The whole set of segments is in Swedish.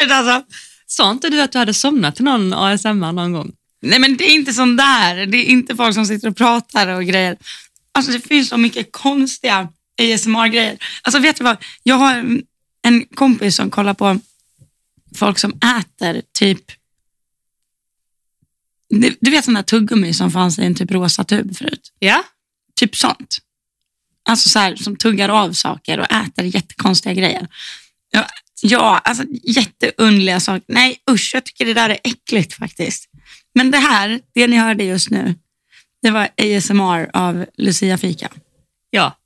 äckligt alltså. Sa inte du att du hade somnat till någon ASMR någon gång? Nej, men det är inte sån där. Det är inte folk som sitter och pratar och grejer. Alltså, det finns så mycket konstiga ASMR-grejer. Alltså, vet du vad? Jag har en kompis som kollar på folk som äter typ du, du vet sådana tuggummi som fanns i en typ rosa tub förut? Ja. Typ sånt. Alltså så här, som tuggar av saker och äter jättekonstiga grejer. Ja, ja alltså jätteunderliga saker. Nej usch, jag tycker det där är äckligt faktiskt. Men det här, det ni hörde just nu, det var ASMR av Lucia Fika. Ja.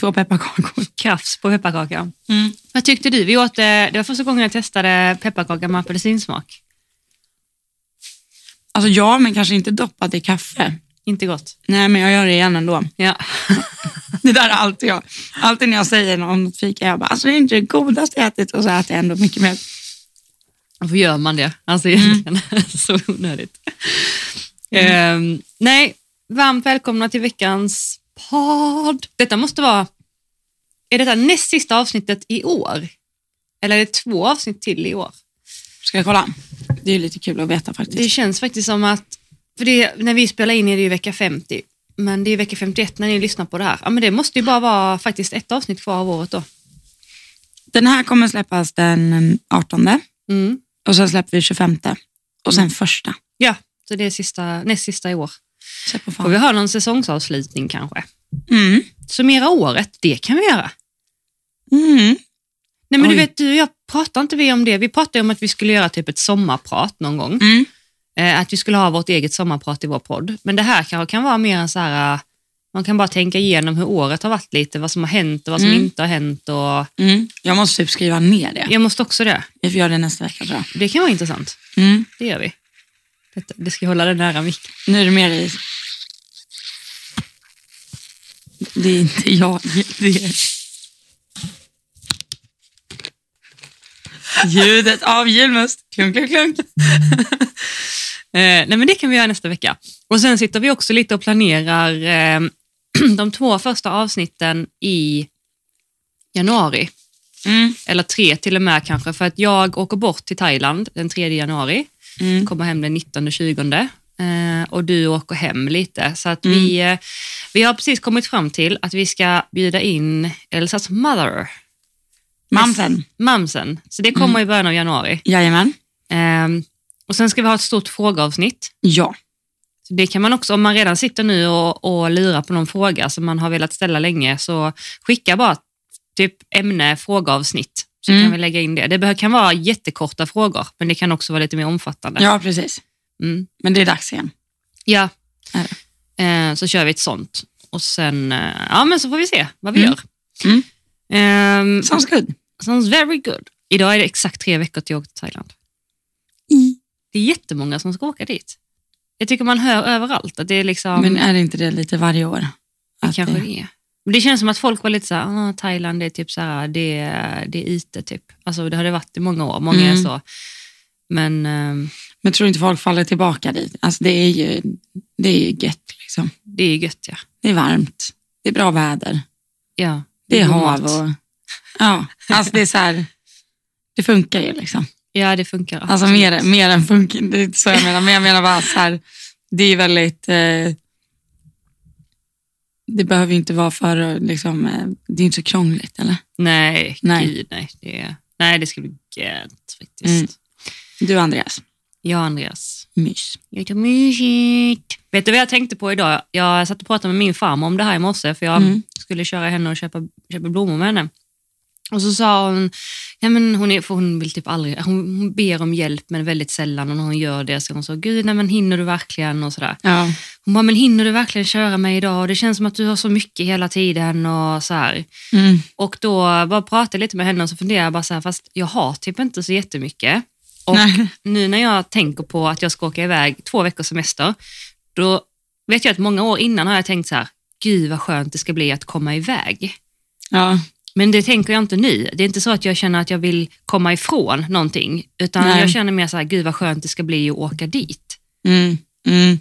Två pepparkakor. Krafs på pepparkaka. Mm. Vad tyckte du? Vi åt, eh, det var första gången jag testade pepparkaka med apelsinsmak. Alltså ja, men kanske inte doppat i kaffe. Inte gott. Nej, men jag gör det igen ändå. Ja. Det där är alltid jag. Alltid när jag säger om något fika, jag bara, alltså det är inte det godaste jag ätit och så äter jag ändå mycket mer. Varför gör man det? Alltså egentligen, så onödigt. Ehm, nej, varmt välkomna till veckans podd. Detta måste vara, är detta näst sista avsnittet i år? Eller är det två avsnitt till i år? Ska jag kolla? Det är lite kul att veta faktiskt. Det känns faktiskt som att, för det, när vi spelar in är det ju vecka 50, men det är vecka 51 när ni lyssnar på det här. Ja, men det måste ju bara vara faktiskt ett avsnitt kvar av året då. Den här kommer släppas den 18 Mm. och sen släpper vi 25 och sen första. Ja, så det är sista, näst sista i år. Får vi ha någon säsongsavslutning kanske? Mm. Summera året, det kan vi göra. Mm. Nej men du Oj. vet, du och jag pratade inte vi om det. Vi pratade om att vi skulle göra typ ett sommarprat någon gång. Mm. Eh, att vi skulle ha vårt eget sommarprat i vår podd. Men det här kanske kan vara mer en så här, eh, man kan bara tänka igenom hur året har varit lite, vad som har hänt och vad som Mm. inte har hänt. Och Mm. Jag måste typ skriva ner det. jag måste också det. Vi får göra det nästa vecka tror jag. Det kan vara intressant. Mm. Det gör vi. Detta, det ska hålla den nära micken. Nu är det mer i... Det är inte jag. Det är... Ljudet av julmust. Klunk, klunk, klunk. Eh, nej men det kan vi göra nästa vecka. Och sen sitter vi också lite och planerar eh, de två första avsnitten i januari. Mm. Eller tre till och med kanske, för att jag åker bort till Thailand den 3 januari, Mm. kommer hem den 19-20 eh, och du åker hem lite. Så att Mm. vi, eh, vi har precis kommit fram till att vi ska bjuda in Elsas mother, Mamsen. mamsen. Så det Mm. kommer i början av januari. Jajamän. Eh, och sen ska vi ha ett stort frågeavsnitt. Ja. Så det kan man också, om man redan sitter nu och, och lurar på någon fråga som man har velat ställa länge, så skicka bara typ ämne, frågeavsnitt, så Mm. kan vi lägga in det. Det kan vara jättekorta frågor, men det kan också vara lite mer omfattande. ja, precis. Mm. Men det är dags igen. Ja. Eh, så kör vi ett sånt. Och sen, eh, ja men så får vi se vad vi Mm. gör. Mm. Ehm, Sounds good. sounds very good. Idag är det exakt tre veckor till jag åker till Thailand. Det är jättemånga som ska åka dit. Jag tycker man hör överallt att det är liksom... Men är det inte det lite varje år? Det kanske det- det är. Men det känns som att folk var lite såhär, ah, Thailand det är typ såhär, det, är- det är ute typ. Alltså det har det varit i många år, många Mm. är så. Men ehm, Men tror inte folk faller tillbaka dit? Alltså det är ju, det är ju gött liksom. det är gött ja. Det är varmt. Det är bra väder. ja Det är god hav mat. och... Ja, alltså det är så här... Det funkar ju liksom. Ja det funkar. Alltså mer, mer än funkar. Det är inte så jag menar. Men jag menar bara så här. Det är väldigt... Eh, det behöver ju inte vara för liksom... Eh, det är inte så krångligt eller? Nej, Nej. gud nej. Det, nej, det ska bli gött faktiskt. Mm. Du Andreas, Ja Andreas. mys. Jättemysigt. Vet du vad jag tänkte på idag? Jag satt och pratade med min farmor om det här i morse för jag Mm. skulle köra henne och köpa, köpa blommor med henne. Och så sa hon, ja, men hon, är, för hon vill typ aldrig, hon, hon ber om hjälp men väldigt sällan och när hon gör det så hon så, gud nej, men hinner du verkligen och sådär. Ja. Hon bara, men hinner du verkligen köra mig idag? Det känns som att du har så mycket hela tiden och så här. Mm. Och då bara pratade jag lite med henne och så funderade jag bara så här, fast jag har typ inte så jättemycket. Och Nej. nu när jag tänker på att jag ska åka iväg två veckors semester, då vet jag att många år innan har jag tänkt så här, gud vad skönt det ska bli att komma iväg. Ja. Men det tänker jag inte nu. Det är inte så att jag känner att jag vill komma ifrån någonting, utan Nej. jag känner mer så här, gud vad skönt det ska bli att åka dit. Mm. Mm.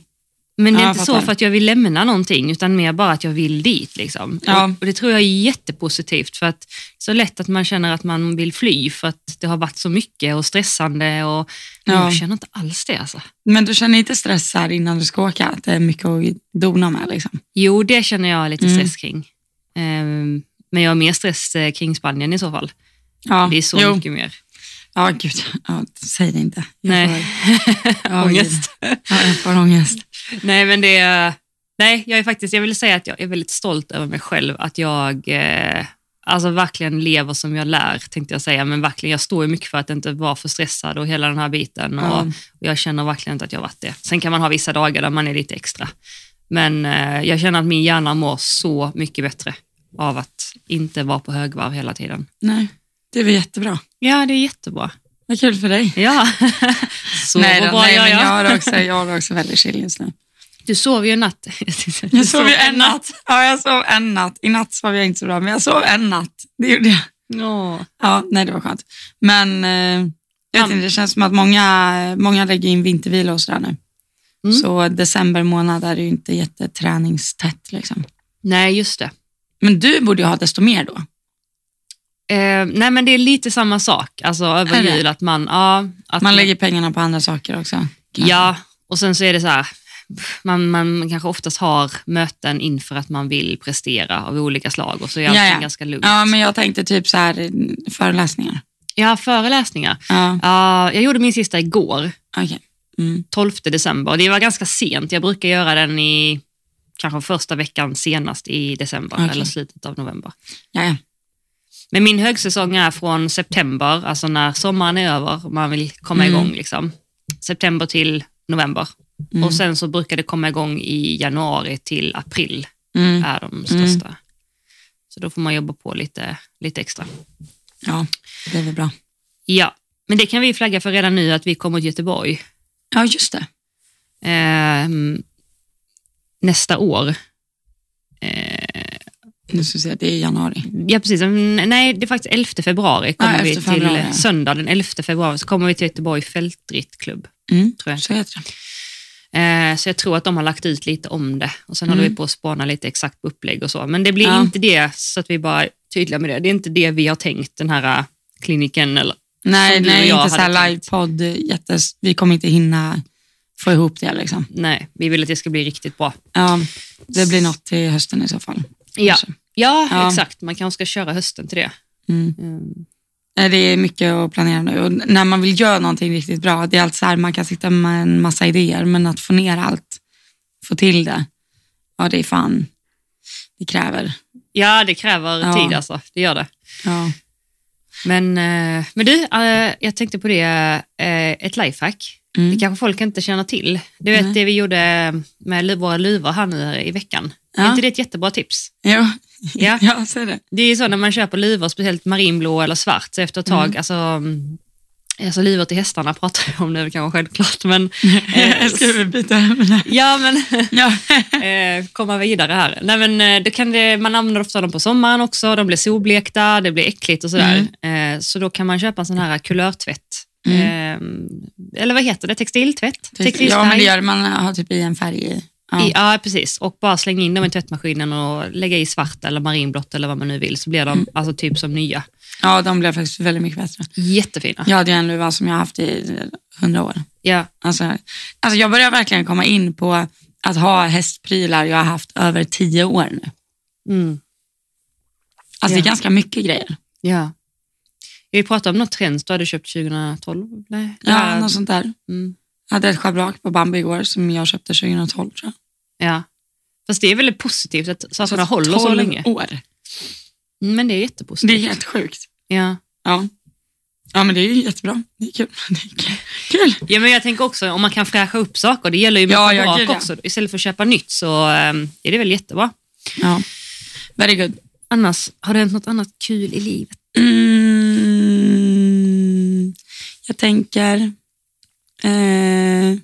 Men det är Ja, inte så för att jag vill lämna någonting, utan mer bara att jag vill dit. Liksom. Ja. Och, och Det tror jag är jättepositivt, för att så lätt att man känner att man vill fly för att det har varit så mycket och stressande. Och, Ja. Jag känner inte alls det. Alltså. Men du känner inte stress här innan du ska åka? Att det är mycket att dona med? Liksom. Jo, det känner jag lite Mm. stress kring. Ehm, men jag har mer stress eh, kring Spanien i så fall. Ja, Det är så jo. mycket mer. Ja, gud. Ja, säg det inte. Jag Nej. Får, ja, Ångest. Ja, jag får ångest. Nej, men det är... Nej, jag är faktiskt, jag vill säga att jag är väldigt stolt över mig själv. Att jag eh, alltså verkligen lever som jag lär, tänkte jag säga. Men verkligen, jag står ju mycket för att inte vara för stressad och hela den här biten. Och, och jag känner verkligen inte att jag har varit det. Sen kan man ha vissa dagar där man är lite extra. Men eh, jag känner att min hjärna mår så mycket bättre av att inte vara på högvarv hela tiden. Nej, det är väl jättebra. Ja, det är jättebra. Vad kul för dig. Ja, så nej, då, bra nej jag. jag har också, jag har också väldigt chill just nu. Du sov ju en natt. Jag sov ju en natt. Ja, jag sov en natt. I natt sov jag inte så bra, men jag sov en natt. Det gjorde jag. Ja. Ja, nej det var skönt. Men eh, jag vet inte, det känns som att många, många lägger in vintervila och sådär nu. Mm. Så december månad är ju inte jätteträningstätt. Liksom. Nej, just det. Men du borde ju ha desto mer då. Eh, nej, men det är lite samma sak. Alltså över jul, att man... Ja, att Man lägger pengarna på andra saker också. Ja, och sen så är det så här, man, man kanske oftast har möten inför att man vill prestera av olika slag och så är allting Ja, ja. ganska lugnt. Ja, men jag tänkte typ så här föreläsningar. Ja, föreläsningar. Ja, Ja, jag gjorde min sista igår, okej. Mm. 12 december. Det var ganska sent. Jag brukar göra den i kanske första veckan senast i december Okej. eller slutet av november. Ja, ja. Men min högsäsong är från september, alltså när sommaren är över och man vill komma Mm. igång. Liksom. September till november. Mm. Och sen så brukar det komma igång i januari till april, Mm. är de största. Så då får man jobba på lite, lite extra. Ja, det är väl bra. Ja, men det kan vi flagga för redan nu att vi kommer till Göteborg Ja, just det. ehm, nästa år. Eh, Nu ska vi se, det är januari. ja, precis. Mm, Nej, det är faktiskt 11 februari kommer Ja, vi 11 till. februari, ja. Söndag den 11 februari så kommer vi till Göteborg fältrittklubb. Mm. Tror jag. Så heter det. Eh, så jag tror att de har lagt ut lite om det och sen Mm. håller vi på att spåna lite exakt på upplägg och så. Men det blir Ja. inte det, så att vi bara är tydliga med det. Det är inte det vi har tänkt, den här äh, kliniken. Eller, Nej, nej inte så här livepodd. Vi kommer inte hinna få ihop det. Liksom. nej, vi vill att det ska bli riktigt bra. Ja, det blir något till hösten i så fall. Ja, ja, Ja. exakt. Man kanske ska köra hösten till det. Mm. Mm. Det är mycket att planera nu. Och när man vill göra någonting riktigt bra, det är alltid så här, man kan sitta med en massa idéer, men att få ner allt, få till det, ja det är fan, det kräver. Ja, det kräver Ja. tid alltså. Det gör det. Ja. Men, eh, men du, eh, jag tänkte på det, eh, ett lifehack. Mm. Det kanske folk inte känner till. Du vet Nej. det vi gjorde med våra luvor här nu i veckan. Är Ja. inte det ett jättebra tips? Ja, Ja. ja så är det. Det är ju så när man köper luvor, speciellt marinblå eller svart, så efter ett tag, Mm. alltså, mm, alltså luvor till hästarna pratar jag om nu, kanske självklart, men Jag ska byta ämne. ja, men Ja. eh, komma vidare här. Nej, men, eh, det kan det, man använder ofta dem på sommaren också, de blir solblekta, det blir äckligt och sådär. Eh, så då kan man köpa en sån här kulörtvätt. Eh, eller vad heter det? Textiltvätt? ja, men det gör man har typ i en färg i. Ja. I, ja, precis. Och bara slänga in dem i tvättmaskinen och lägga i svart eller marinblått eller vad man nu vill, så blir de Mm. alltså typ som nya. ja, de blev faktiskt väldigt mycket bättre. Jättefina. Jag hade ju en luva som jag har haft i hundra år. Ja, Alltså, alltså jag börjar verkligen komma in på att ha hästprylar jag har haft över tio år nu. mm. Alltså Ja. det är ganska mycket grejer. ja. Vi pratade om något trends du hade köpt 2012? Nej. Ja, något sånt där. Mm. Jag hade ett schabrak på Bambi igår som jag köpte 2012 tror jag. ja. Fast det är väldigt positivt att sakerna håller så 12 länge. år. Men det är Det jättepositivt. är helt sjukt. Ja. Ja. ja, men det är ju jättebra. Det är kul. Det är kul. kul. ja, men jag tänker också om man kan fräscha upp saker, det gäller ju med Ja, ja, gud, ja. också. Istället för att köpa nytt så um, är det väl jättebra. Ja. Very good. Annars, har det hänt något annat kul i livet? Mm, jag tänker... Eh,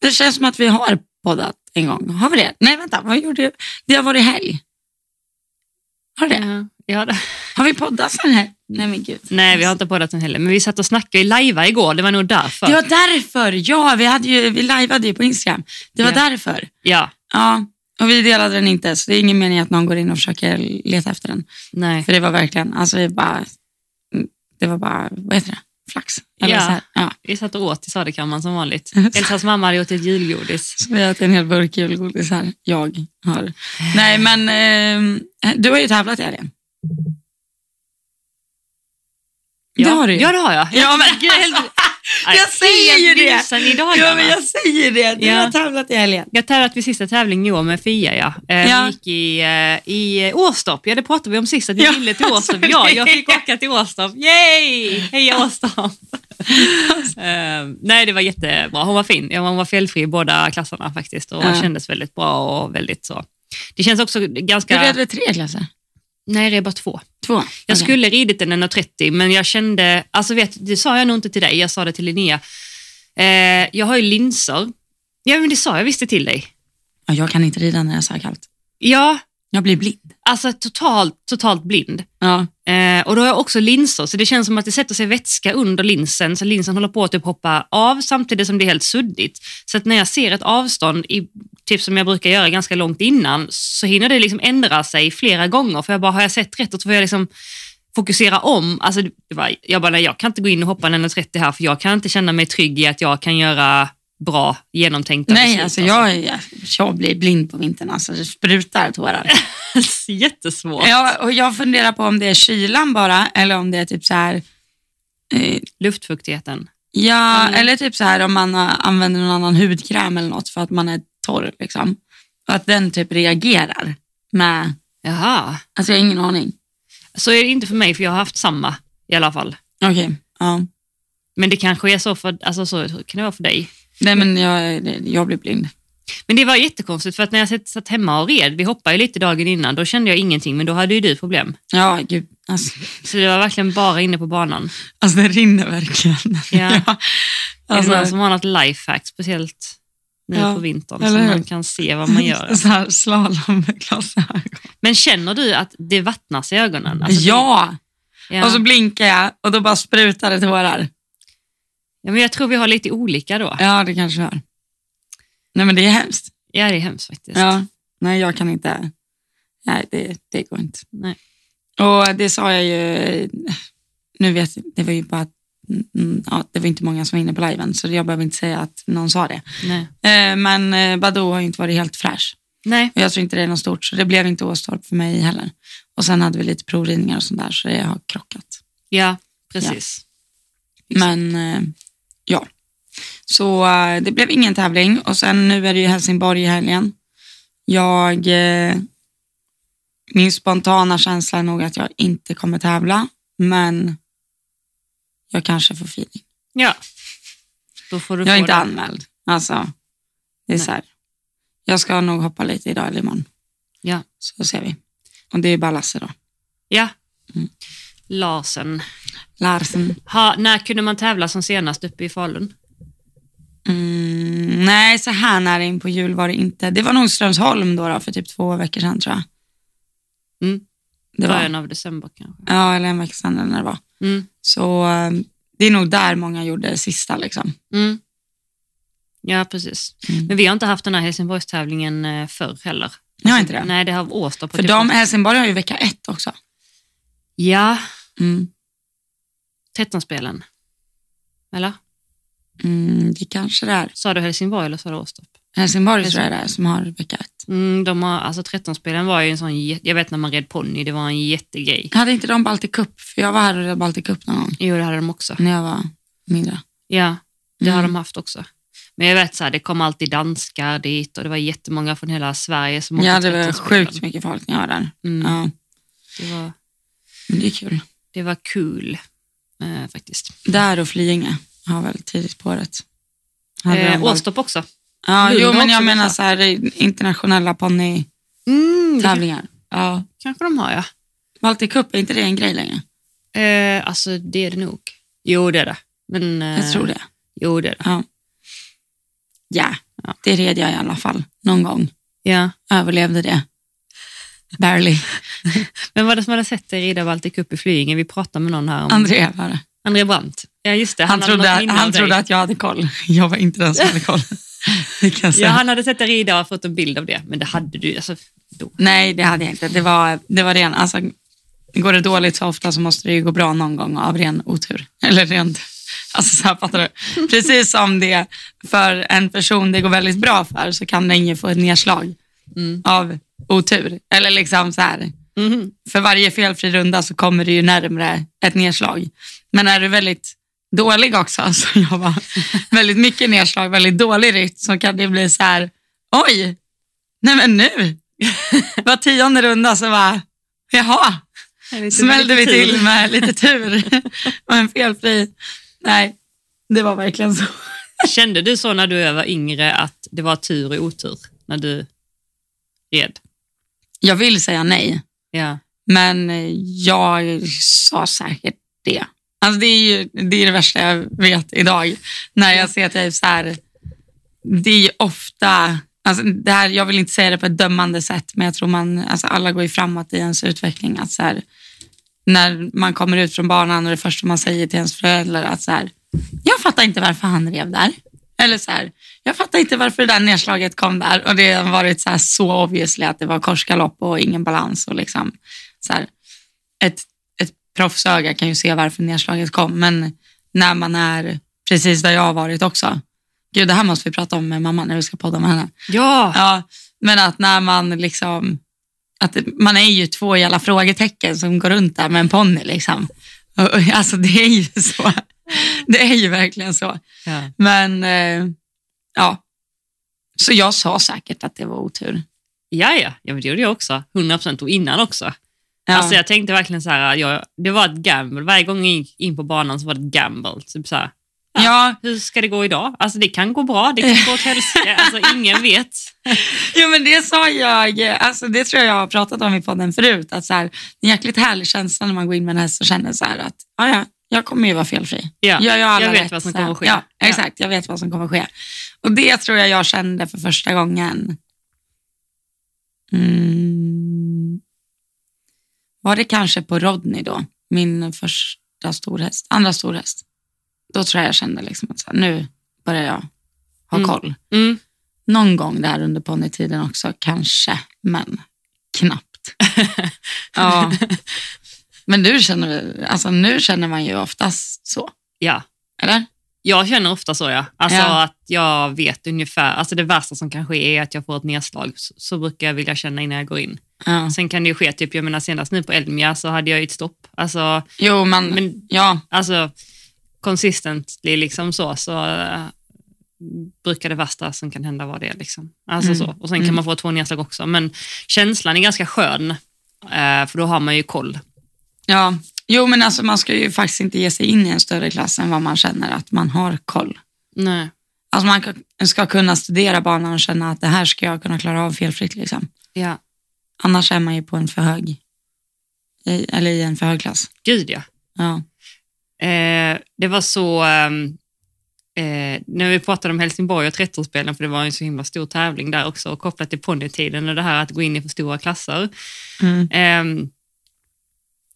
det känns som att vi har poddat en gång. Har vi det? Nej, vänta. Vad gjorde jag? Det har varit helg. Har det? Ja, ja, det. Har vi poddat sen här? Nej men gud. Nej, vi har inte poddat den heller. Men vi satt och snackade i lajva igår, det var nog därför. Det var därför. Ja, vi, hade ju, vi lajvade ju på Instagram. Det var Ja. därför. Ja, Ja, och vi delade den inte, så det är ingen mening att någon går in och försöker leta efter den. nej. För det var verkligen, alltså vi bara, det var bara, vad heter det, flax? Eller Ja. så här. ja. Vi satt och åt i Söderkammaren som vanligt. Elsas mamma hade gjort ett julgodis. Så vi har ätit en hel burk julgodis här. Jag har. Nej, men eh, du har ju tävlat i helgen. Ja. Det har du ju. Ja, det har jag. Ja, men Gud, helt- Nej, jag säger ju det. i dagarna. Ja, men jag säger det. Du Ja. har tävlat i helgen. Jag tävlat vid sista tävlingen i år med Fia. Ja. Eh, Ja. Vi gick i, eh, i Åstorp. Ja, det pratade vi om sist, att vi Ja, ville till Åstorp. alltså, Ja, det- jag fick åka till Åstorp. Yay! Heja Åstorp! Eh, nej, det var jättebra. Hon var fin. Ja, Hon var felfri i båda klasserna faktiskt och Ja. kändes väldigt bra och väldigt så. Det känns också Du ganska... red väl tre klasser? Nej, det är bara två. Två? Jag Okej. skulle ridit en 1.30 men jag kände, alltså vet, det sa jag nog inte till dig, jag sa det till Linnea. Eh, jag har ju linser. Ja men det sa jag visst till dig. Ja, jag kan inte rida när det är så här kallt. Ja, Jag blir blind. alltså totalt, totalt blind. Ja. Eh, och då har jag också linser så det känns som att det sätter sig vätska under linsen så linsen håller på att typ hoppa av samtidigt som det är helt suddigt. Så att när jag ser ett avstånd, i, typ som jag brukar göra ganska långt innan, så hinner det liksom ändra sig flera gånger. För jag bara, har jag sett rätt och så får jag liksom fokusera om. Alltså, var, jag bara, nej, jag kan inte gå in och hoppa en 130 här för jag kan inte känna mig trygg i att jag kan göra bra genomtänkta Nej, beslut. alltså jag, jag, jag blir blind på vintern. Alltså, det sprutar tårar. Alltså, jättesvårt. Ja, och jag funderar på om det är kylan bara eller om det är typ så här... Eh, Luftfuktigheten. ja, Mm. eller typ så här om man eh, använder någon annan hudkräm eller något för att man är torr. Liksom. Och att den typ reagerar med... Jaha. Alltså jag har ingen aning. Så är det inte för mig för jag har haft samma i alla fall. Okej, ja. Men det kanske är så för, alltså så kan det vara för dig. Nej, men jag, jag blir blind. Men det var jättekonstigt för att när jag satt, hemma och red, vi hoppade ju lite dagen innan, då kände jag ingenting men då hade ju du problem. Ja, gud. Alltså, Så det var verkligen bara inne på banan. alltså det rinner verkligen. Ja. Är det alltså, någon som har något lifehack, speciellt nu Ja, på vintern, så man kan se vad man gör. så här slalom med glasögon. Men känner du att det vattnas i ögonen? Alltså, ja. ja. och så blinkar jag och då bara sprutar det tårar. Ja, men jag tror vi har lite olika då. Ja, det kanske jag har. Nej, men det är hemskt. Ja, det är hemskt faktiskt. Ja. Nej, jag kan inte. Nej, det, det går inte. Nej. Och det sa jag ju, nu vet jag, det var ju bara, mm, ja, det var inte många som var inne på liven, så jag behöver inte säga att någon sa det. Nej. Eh, men eh, Badoo har ju inte varit helt fräsch. Nej. Och jag tror inte det är något stort, så det blev inte Åstorp för mig heller. Och sen hade vi lite provridningar och sånt där, så det har krockat. Ja, precis. Exakt. Men eh, ja, så eh, det blev ingen tävling och sen nu är det ju Helsingborg i helgen. Jag, eh, min spontana känsla är nog att jag inte kommer tävla, men jag kanske får feeling. Ja. Då får du Jag är inte det. anmäld. Alltså, det är Nej. så här. Jag ska nog hoppa lite idag eller imorgon, Ja. så ser vi. Och det är bara Lasse då. ja. Mm. Larsen. Larsen. Ha, när kunde man tävla som senast uppe i Falun? Mm, nej, så här nära in på jul var det inte. Det var nog Strömsholm då, då för typ två veckor sedan tror jag. Mm. Det var, Början av december kanske. ja, eller en vecka sedan eller när det var. Mm. Så eh, det är nog där många gjorde det sista. Liksom. Mm. Ja, precis. Mm. Men vi har inte haft den här Helsingborgstävlingen eh, förr heller. Ni har inte det? Nej, det har Åstorp. För de, Helsingborg har ju vecka ett också. Ja, Mm. 13-spelen. Eller? Mm, det kanske det är. Sa du Helsingborg eller sa du Åstorp? Helsingborg tror jag det är som har vecka ett. Mm, de har, alltså 13-spelen var ju en sån, jag vet när man red ponny, det var en jättegrej. Hade inte de Baltic Cup? För jag var här och red Baltic Cup någon gång Jo, det hade de också. när jag var mindre. Ja, det har Mm. de haft också. Men jag vet så här, det kom alltid danskar dit och det var jättemånga från hela Sverige som Ja, åkte det var 13-spelen. sjukt mycket folk när jag var där. Mm, Ja, det, var, men det är kul. det var kul eh, faktiskt. Där och Flyinge har väl tidigt på året. Eh, Åstorp också. Ja, jo, men jag menar så här internationella ponnytävlingar. Mm, Ja. kanske de har ja. Baltic Cup, är inte det en grej längre? Eh, alltså det är det nog. Jo, det är det. Men, eh, Jag tror det. Jo, det är det. Ja. ja, Ja. det red jag i alla fall någon gång. Ja. Överlevde det. Barely. Men var det som hade sett dig rida Baltic Cup i Flyinge? Vi pratade med någon här om André var det. André Brandt. Ja, just det. Han, hade trodde, minne han trodde att jag hade koll. Jag var inte den som hade koll. Ja, han hade sett dig rida och fått en bild av det, men det hade du alltså, då. Nej, det hade jag inte. Det var, det var ren, alltså, går det dåligt så ofta så måste det ju gå bra någon gång av ren otur. Eller rent, alltså så här fattar du? Precis som det för en person det går väldigt bra för så kan den ju få ett nedslag Mm. av otur. Eller liksom så här, Mhm. för varje felfri runda så kommer du ju närmre ett nedslag. Men är du väldigt dålig också, så jag var väldigt mycket nedslag, väldigt dålig rytm, så kan det bli så här, oj, nej men nu, var tionde runda så var jaha, smällde vi till med lite tur och en felfri. Nej, det var verkligen så. Kände du så när du var yngre att det var tur och otur när du red? Jag vill säga nej, Ja. men jag sa säkert det. Alltså det är ju det, är det värsta jag vet idag. När jag ser typ så här, det är ju ofta, alltså det här, jag vill inte säga det på ett dömande sätt, men jag tror man, alltså alla går ju framåt i ens utveckling. Att så här, när man kommer ut från banan och det första man säger till ens föräldrar att så här, jag fattar inte varför han rev där. Eller så här, jag fattar inte varför det där nedslaget kom där. Och det har varit så, här så obviously att det var korsgalopp och ingen balans. Och liksom, så här, ett, ett proffsöga kan ju se varför nedslaget kom, men när man är precis där jag har varit också. Gud, det här måste vi prata om med mamma när vi ska podda med henne. Ja, Ja, men att när man liksom, att man är ju två jävla frågetecken som går runt där med en ponny liksom. Alltså det är ju så. Det är ju verkligen så. ja. Men eh, ja, så jag sa säkert att det var otur. ja, ja. ja men det gjorde jag också. 100 procent och innan också. Ja. Alltså jag tänkte verkligen så här, jag, det var ett gamble. Varje gång jag gick in på banan så var det ett gamble. Typ så här, ja, hur ska det gå idag? Alltså det kan gå bra, det kan gå åt helsike. Alltså ingen vet. Jo men det sa jag, alltså det tror jag jag har pratat om i podden förut, att så här, det är en jäkligt härlig känsla när man går in med en häst och känner så här att ja, ja, jag kommer ju vara felfri. Ja, Gör jag, alla jag vet rätt, vad som kommer ske. Ja, Ja. exakt, jag vet vad som kommer ske. Och det tror jag jag kände för första gången. Mm. Var det kanske på Rodney då, min första storhäst, andra storhäst. Då tror jag jag kände liksom att här, nu börjar jag ha Mm. koll. Mm. Någon gång där under ponnytiden också, kanske, men knappt. ja. Men du känner, alltså, nu känner man ju oftast så, Ja, eller? jag känner ofta så ja. Alltså Ja. att jag vet ungefär, alltså det värsta som kan ske är att jag får ett nedslag. Så, så brukar jag vilja känna innan jag går in. Ja. Sen kan det ju ske, typ, jag menar senast nu på Elmia så hade jag ju ett stopp. Alltså, Jo, man, Men- ja, alltså consistently liksom så, så äh, brukar det värsta som kan hända vara det. Liksom. Alltså Mm. så. Och sen kan Mm. man få två nedslag också. Men känslan är ganska skön, eh, för då har man ju koll. Ja. Jo, men alltså, man ska ju faktiskt inte ge sig in i en större klass än vad man känner att man har koll. Nej. Alltså man ka- ska kunna studera banan och känna att det här ska jag kunna klara av felfritt. Liksom. Ja, Annars är man ju på en för hög, i, eller i en för hög klass. gud ja. Ja. Eh, det var så, ehm, eh, när vi pratade om Helsingborg och 13-spelen, för det var en så himla stor tävling där också, och kopplat till ponnytiden och det här att gå in i för stora klasser. Mm. Ehm,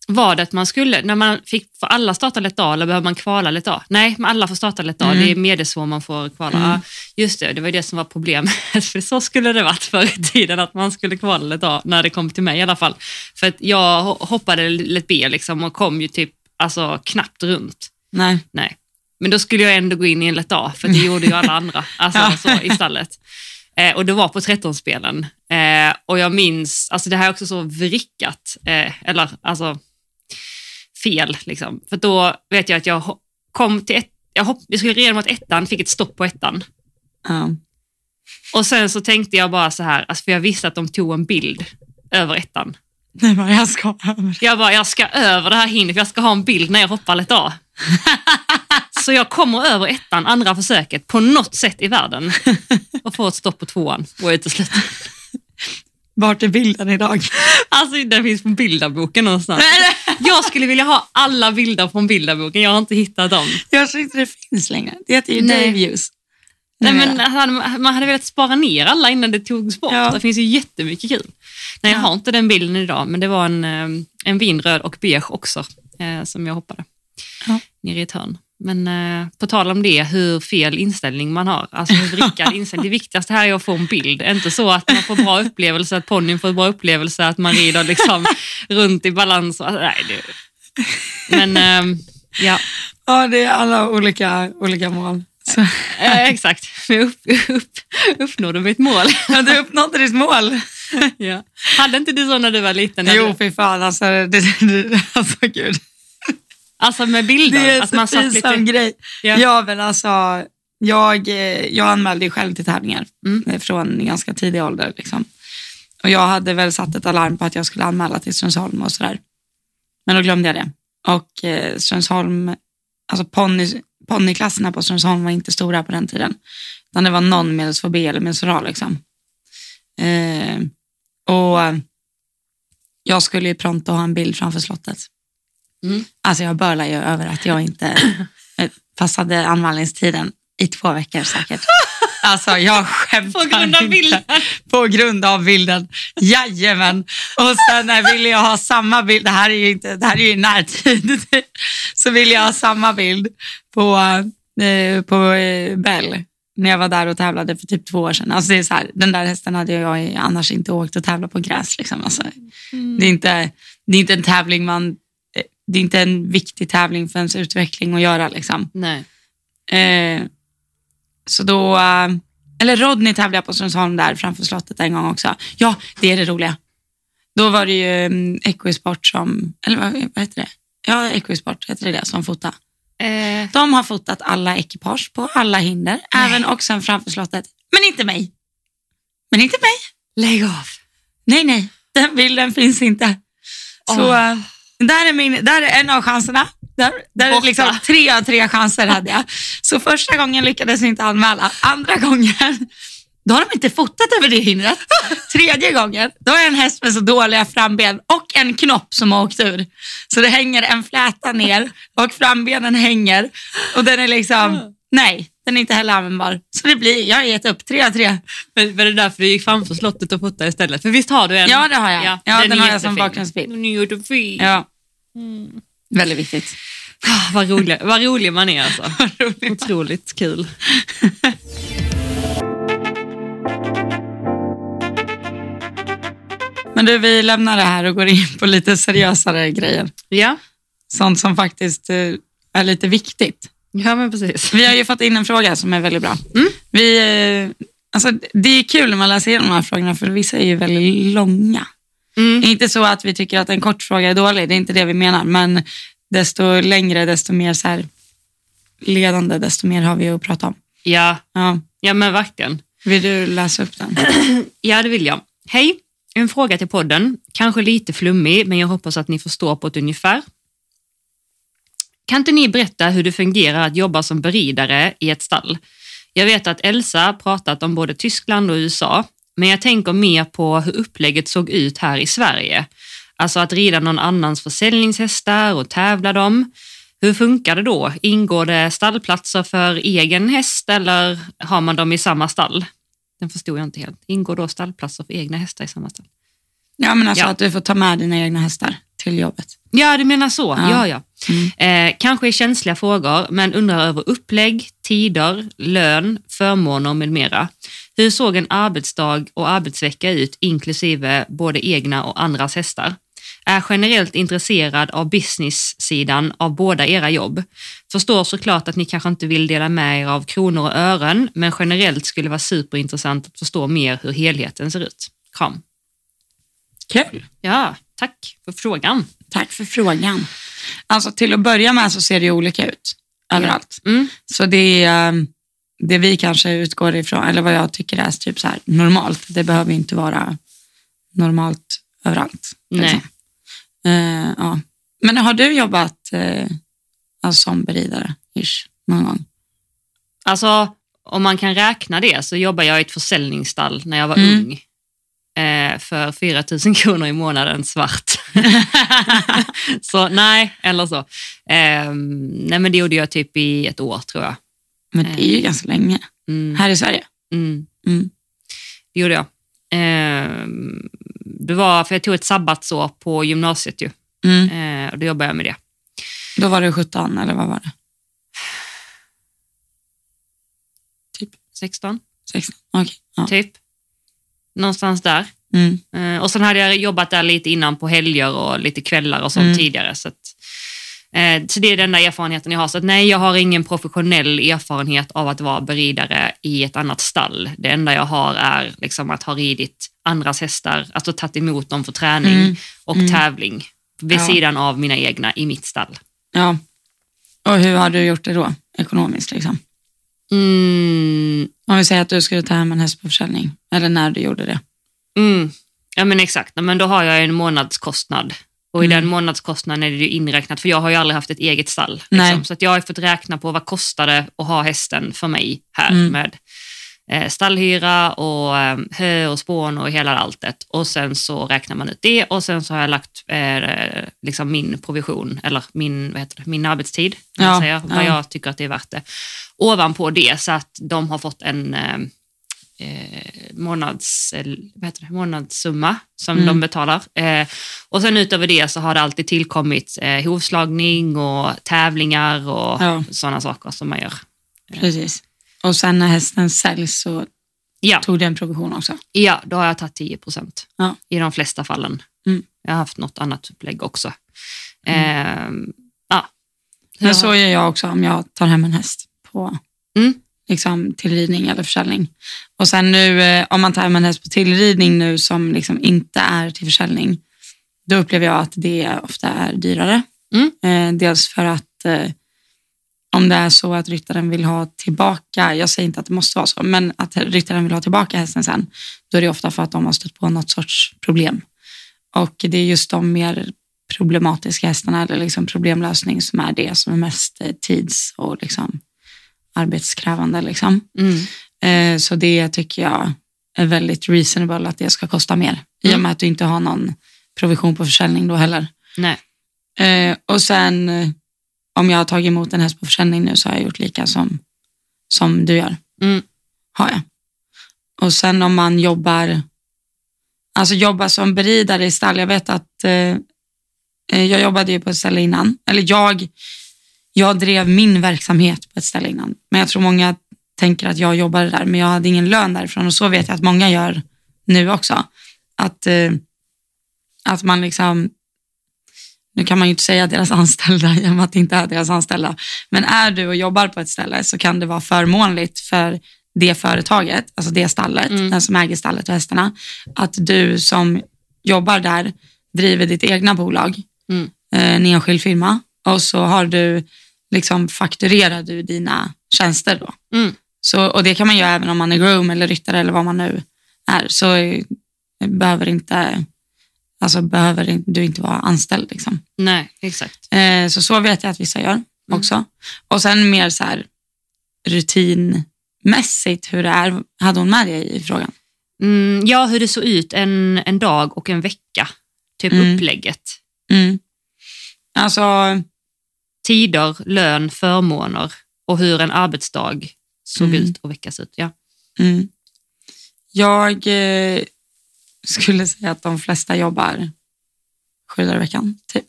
var det att man skulle, när man fick, för alla starta lätt A eller behöver man kvala lätt A? Nej, men alla får starta lätt A, Mm. det är medelsvår man får kvala. Mm. Ja, just det, det var det som var problemet. för så skulle det varit förr i tiden, att man skulle kvala lätt A, när det kom till mig i alla fall. För att jag ho- hoppade lätt B liksom, och kom ju typ alltså, knappt runt. Nej. Nej. Men då skulle jag ändå gå in i en lätt A, för det gjorde ju alla andra alltså, Ja. så, i stallet. Eh, och det var på 13-spelen. Eh, och jag minns, alltså det här är också så vrickat, eh, eller alltså fel. Liksom. För då vet jag att jag kom till ett, jag, hopp, jag skulle reda mot ettan, fick ett stopp på ettan. Ja. Och sen så tänkte jag bara så här, alltså för jag visste att de tog en bild över ettan. Nej, vad jag ska över. Jag bara, jag ska över det här hindret, för jag ska ha en bild när jag hoppar lätt A. Så jag kommer över ettan, andra försöket, på något sätt i världen och får ett stopp på tvåan och är slut. Vart är bilden idag? Alltså den finns på bildarboken någonstans. Jag skulle vilja ha alla bilder från bildarboken, jag har inte hittat dem. Jag tror inte det finns längre. Det heter ju Hughes. Nej, men man hade velat spara ner alla innan det togs bort. Ja. Det finns ju jättemycket kul. Nej, jag Ja. har inte den bilden idag, men det var en, eh, en vinröd och beige också eh, som jag hoppade Ja. nere i ett hörn. Men eh, på tal om det, hur fel inställning man har. Alltså hur vrickad inställning. Det viktigaste här är att få en bild. Inte så att man får bra upplevelse, att ponnyn får bra upplevelse, att man rider liksom runt i balans. Och, nej, det, men eh, ja, Ja, det är alla olika, olika mål. Så, eh, exakt. Vi upp, upp, uppnådde mitt mål. ja, du uppnådde ditt mål. Ja. Hade inte du så när du var liten? Jo, du, fy fan. Alltså, det, det, alltså gud. Alltså med bilder? Det är att så pinsam grej. Ja. Ja. men alltså, jag, eh, jag anmälde ju själv till tävlingar Mm. eh, från ganska tidig ålder. Liksom. Och jag hade väl satt ett alarm på att jag skulle anmäla till Strömsholm och sådär. Men då glömde jag det. Och eh, Strömsholm, alltså ponny, ponnyklasserna på Strömsholm var inte stora på den tiden. Utan det var någon medelsvår B eller medelsvår. Liksom. Eh, och jag skulle ju pronto ha en bild framför slottet. Mm. Alltså jag börlar ju över att jag inte eh, passade anmälningstiden i två veckor säkert. Alltså jag skämtar På grund av inte. bilden? På grund av bilden. Jajamän. Och sen när ville jag ha samma bild, det här är ju, inte, det här är ju i närtid, så ville jag ha samma bild på, eh, på eh, Bell när jag var där och tävlade för typ två år sedan. Alltså det är så här, den där hästen hade jag annars inte åkt och tävlat på gräs. Liksom. Alltså, det, är inte, det är inte en tävling man, eh, det är inte en viktig tävling för ens utveckling att göra. Liksom. Nej. Eh, så då, eh, eller Rodney tävlade jag på Strömsholm där framför slottet en gång också. Ja, det är det roliga. Då var det ju um, Equisport som, eller vad, vad heter det? Ja, Equisport heter det, det som fotade. Eh, De har fotat alla ekipage på alla hinder, även och sen framför slottet. Men inte mig. Men inte mig. lägg av. Nej, nej, den bilden finns inte. Så eh, där, är min, där är en av chanserna. Där, där är liksom tre av tre chanser hade jag. Så första gången lyckades jag inte anmäla. Andra gången, då har de inte fotat över det hindret. Tredje gången, då är en häst med så dåliga framben och en knopp som har åkt ur. Så det hänger en fläta ner och frambenen hänger och den är liksom, nej, den är inte heller användbar. Så det blir, jag har gett upp, tre av tre. Men var det därför du gick framför slottet och fotade istället? För visst har du en? Ja, det har jag. Ja, den är har jag som bakgrundsbild. Den är jättefin. Ja. Väldigt viktigt. Ah, vad, rolig, vad rolig man är alltså. Otroligt kul. Men du, vi lämnar det här och går in på lite seriösare grejer. Ja, Sånt som faktiskt eh, är lite viktigt. Ja men precis. Vi har ju fått in en fråga som är väldigt bra. Mm. Vi, eh, alltså, det är kul när man läser igenom de här frågorna för vissa är ju väldigt långa. Mm. Inte så att vi tycker att en kort fråga är dålig, det är inte det vi menar, men desto längre, desto mer så här ledande, desto mer har vi att prata om. Ja, Ja. ja men verkligen. Vill du läsa upp den? Ja, det vill jag. Hej, en fråga till podden. Kanske lite flummig, men jag hoppas att ni förstår på ett ungefär. Kan inte ni berätta hur det fungerar att jobba som beridare i ett stall? Jag vet att Elsa pratat om både Tyskland och USA, men jag tänker mer på hur upplägget såg ut här i Sverige. Alltså att rida någon annans försäljningshästar och tävla dem. Hur funkar det då? Ingår det stallplatser för egen häst eller har man dem i samma stall? Den förstod jag inte helt. Ingår då stallplatser för egna hästar i samma stall? Ja, men alltså Ja. att du får ta med dina egna hästar till jobbet. Ja, du menar så. Ja, Ja. ja. Eh, kanske är känsliga frågor, men undrar över upplägg, tider, lön, förmåner med mera. Hur såg en arbetsdag och arbetsvecka ut inklusive både egna och andras hästar? Är generellt intresserad av business-sidan av båda era jobb. Förstår såklart att ni kanske inte vill dela med er av kronor och ören, men generellt skulle vara superintressant att förstå mer hur helheten ser ut. Kram. Kul. Ja, tack för frågan. Tack för frågan. Alltså till att börja med så ser det olika ut överallt. Mm. Så det är eh, det vi kanske utgår ifrån, eller vad jag tycker är typ så här normalt. Det behöver inte vara normalt överallt. liksom. Eh, ja. Men har du jobbat eh, alltså som beridare ish, någon gång? Alltså, om man kan räkna det så jobbade jag i ett försäljningsstall när jag var Mm. ung. Eh, för 4 000 kronor i månaden svart. så nej, eller så. Eh, nej men det gjorde jag typ i ett år tror jag. Men det är ju ganska länge. Mm. Här i Sverige. Mm. Mm. Det gjorde jag. Eh, det var för jag tog ett sabbatsår på gymnasiet ju. Eh, och då jobbade jag med det. Då var du 17, eller vad var det? 16, 16? Okej. Ja. typ. Någonstans där. Mm. Eh, och sen hade jag jobbat där lite innan på helger och lite kvällar och sånt Mm. tidigare. Så, att, eh, så det är den enda erfarenheten jag har. Så att, nej, jag har ingen professionell erfarenhet av att vara beridare i ett annat stall. Det enda jag har är liksom att ha ridit andras hästar, alltså tagit emot dem för träning Mm. och Mm. tävling vid Ja. sidan av mina egna i mitt stall. ja. Och hur har du gjort det då, ekonomiskt? Liksom? Mm, Om vi säger att du skulle ta hem en häst på försäljning, eller när du gjorde det. Mm. Ja men exakt, men då har jag en månadskostnad. Och i Mm. den månadskostnaden är det ju inräknat, för jag har ju aldrig haft ett eget stall. Liksom. Så att jag har fått räkna på vad kostade att ha hästen för mig här Mm. med eh, stallhyra och eh, hö och spån och hela alltet. Och sen så räknar man ut det och sen så har jag lagt eh, liksom min provision, eller min, vad heter det, min arbetstid, Ja, säga, vad ja. jag tycker att det är värt det. Ovanpå det så att de har fått en eh, eh, månads, vad heter det, månadssumma som Mm. de betalar. Eh, och sen utöver det så har det alltid tillkommit eh, hovslagning och tävlingar och Ja. sådana saker som man gör. Precis. Och sen när hästen säljs så Ja, tog du en provision också. ja då har jag tagit 10 procent Ja. i de flesta fallen. Mm. Jag har haft något annat upplägg också. Eh, ja. Men så gör jag också om jag tar hem en häst på Mm. Liksom, tillridning eller försäljning. Och sen nu eh, om man tar en häst på tillridning nu som liksom inte är till försäljning, då upplever jag att det ofta är dyrare. Mm. Eh, dels för att eh, om det är så att ryttaren vill ha tillbaka, jag säger inte att det måste vara så, men att ryttaren vill ha tillbaka hästen sen, då är det ofta för att de har stött på något sorts problem. Och det är just de mer problematiska hästarna eller liksom problemlösning som är det som är mest tids och liksom arbetskrävande. Liksom. Mm. Eh, så det tycker jag är väldigt reasonable att det ska kosta mer. I och Mm. med att du inte har någon provision på försäljning då heller. Nej. Eh, och sen eh, om jag har tagit emot en häst på försäljning nu så har jag gjort lika som, som du gör. Mm. Har jag. Och sen om man jobbar, alltså jobbar som beridare i stall. Jag vet att eh, jag jobbade ju på ett ställe innan. Eller jag, jag drev min verksamhet på ett ställe innan. Men jag tror många tänker att jag jobbade där, men jag hade ingen lön därifrån. Och så vet jag att många gör nu också. Att, eh, att man liksom, nu kan man ju inte säga deras anställda i och med att det inte är deras anställda. Men är du och jobbar på ett ställe så kan det vara förmånligt för det företaget, alltså det stallet, Mm. den som äger stallet och hästarna, att du som jobbar där driver ditt egna bolag, Mm. eh, en enskild firma och så har du liksom fakturerar du dina tjänster då. Mm. Så, och det kan man göra även om man är groom eller ryttare eller vad man nu är. Så eh, behöver inte, alltså behöver du inte vara anställd. Liksom. Nej, exakt. Eh, så så vet jag att vissa gör också. Och sen mer så här rutinmässigt hur det är. Hade hon med det i frågan? Mm, ja, hur det såg ut en, en dag och en vecka. Typ Mm. upplägget. Mm. Alltså, Tider, lön, förmåner och hur en arbetsdag såg Mm. ut och vecka såg ut. Ja. mm. jag eh, skulle säga att de flesta jobbar sju dagar i veckan, typ.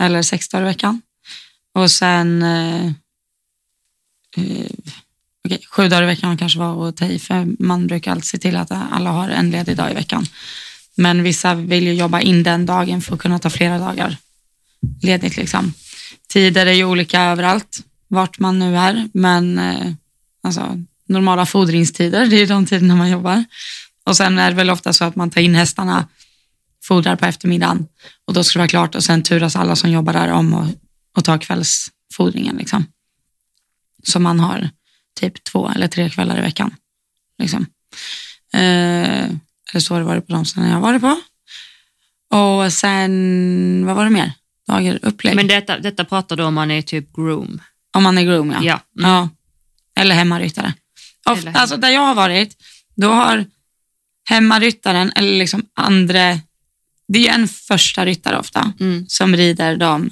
Eller sex dagar i veckan. Och sen, eh, eh, okej, sju dagar i veckan kanske var att ta i, för man brukar alltid se till att alla har en ledig dag i veckan. Men vissa vill ju jobba in den dagen för att kunna ta flera dagar ledigt. Liksom. Tider är ju olika överallt, vart man nu är, men eh, alltså, normala fodringstider, det är ju de tiderna man jobbar. Och sen är det väl ofta så att man tar in hästarna, fodrar på eftermiddagen och då ska det vara klart och sen turas alla som jobbar där om och, och tar kvällsfodringen. Liksom. Så man har typ två eller tre kvällar i veckan. Liksom. Eh, eller så har det varit på de ställen jag har varit på. Och sen, vad var det mer? Dagar, upplägg. Men detta, detta pratar du om man är typ groom. Om man är groom, ja. Ja. Mm. ja. Eller hemmaryttare. Ofta, hemma. Alltså där jag har varit, då har hemmaryttaren, eller liksom andra, det är en första ryttare ofta, Mm. som rider de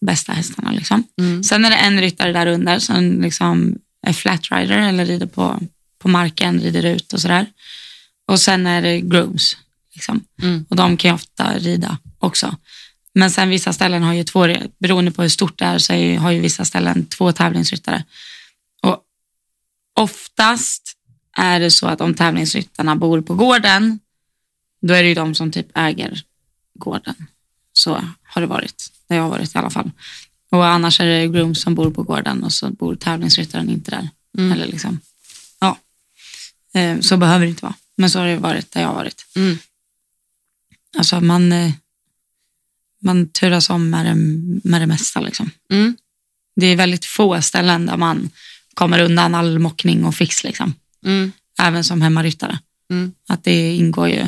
bästa hästarna. Liksom. Mm. Sen är det en ryttare där under som liksom är flatrider eller rider på, på marken, rider ut och sådär. Och sen är det grooms. Liksom. Mm. Och de kan ju ofta rida också. Men sen vissa ställen har ju två, beroende på hur stort det är, så är har ju vissa ställen två tävlingsryttare. Och oftast är det så att om tävlingsryttarna bor på gården, då är det ju de som typ äger gården. Så har det varit, där jag har varit i alla fall. Och annars är det grooms som bor på gården och så bor tävlingsryttaren inte där. Mm. Eller liksom, ja. Eh, Så behöver det inte vara. Men så har det varit där jag har varit. Mm. Alltså man, eh, man turas om med det, med det mesta. Liksom. Mm. Det är väldigt få ställen där man kommer undan all mockning och fix. Liksom. Mm. Även som hemmaryttare. Mm. Att det ingår ju,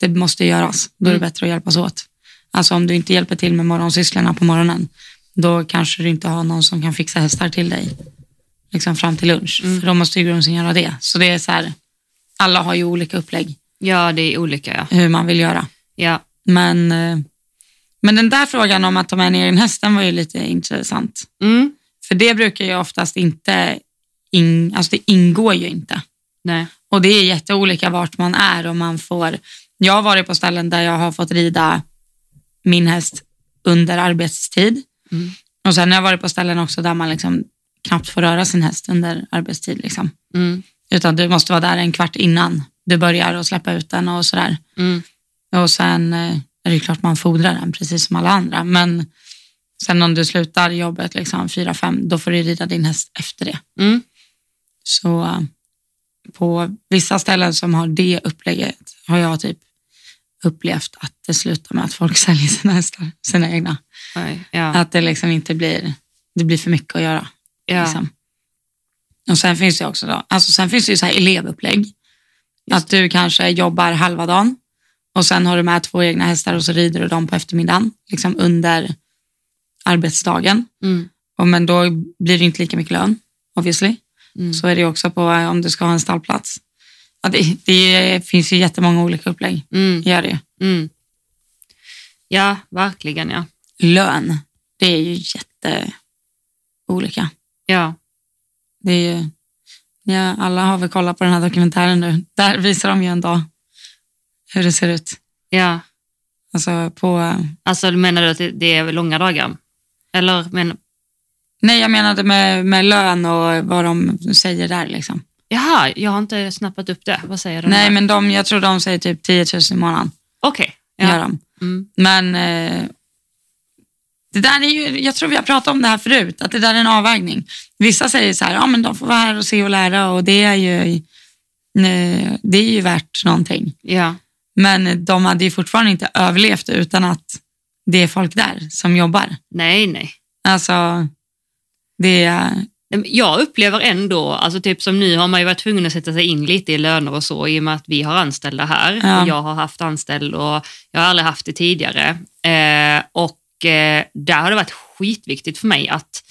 det måste göras. Då är det Mm. bättre att hjälpas åt. Alltså om du inte hjälper till med morgonsysslorna på morgonen, då kanske du inte har någon som kan fixa hästar till dig liksom fram till lunch. Mm. För då måste ju groomsen göra det. Så det är så här, alla har ju olika upplägg Ja, det är olika. Ja. hur man vill göra. Ja. Men, eh, men den där frågan om att ta med en egen häst, den var ju lite intressant. Mm. För det brukar ju oftast inte, in, alltså det ingår ju inte. Nej. Och det är jätteolika vart man är och man får, jag har varit på ställen där jag har fått rida min häst under arbetstid. Mm. Och sen har jag varit på ställen också där man liksom knappt får röra sin häst under arbetstid. Liksom. Mm. Utan du måste vara där en kvart innan du börjar och släppa ut den och sådär. Mm. Och sen eh, är det klart man fodrar den precis som alla andra. Men sen om du slutar jobbet liksom fyra fem då får du rida din häst efter det. Mm. Så eh, på vissa ställen som har det upplägget har jag typ upplevt att det slutar med att folk säljer sina hästar, sina egna. Oj, ja. Att det liksom inte blir, det blir för mycket att göra. Ja. Liksom. Och sen finns det också då, alltså sen finns det ju så här elevupplägg. Att du kanske jobbar halva dagen och sen har du med två egna hästar och så rider du dem på eftermiddagen, liksom under arbetsdagen. Mm. Och men då blir det inte lika mycket lön, obviously. Mm. Så är det också på eh, om du ska ha en stallplats. Ja, det, det finns ju jättemånga olika upplägg, Mm. gör det. Mm. Ja, verkligen ja. Lön, det är ju jätteolika. Ja. Det är ju, ja, alla har väl kollat på den här dokumentären nu. Där visar de ju en dag hur det ser ut. ja. Alltså på, Alltså menar du att det, är långa dagar? Eller men, nej, jag menade med, med lön och vad de säger där. Liksom. jaha, jag har inte snappat upp det. Vad säger de? Nej, där? men de, jag tror de säger typ 10 000 i månaden. Okej. Gör Ja. de. Mm. Men eh, det där är ju, jag tror vi har pratat om det här förut, att det där är en avvägning. Vissa säger så här, ja men de får vara här och se och lära och det är ju, eh, det är ju värt någonting. Ja. Men de hade ju fortfarande inte överlevt utan att det är folk där som jobbar. Nej, nej. Alltså, det är, Jag upplever ändå, alltså typ som nu har man ju varit tvungen att sätta sig in lite i löner och så i och med att vi har anställda här Ja. och jag har haft anställd och jag har aldrig haft det tidigare. Eh, och eh, där har det varit skitviktigt för mig att,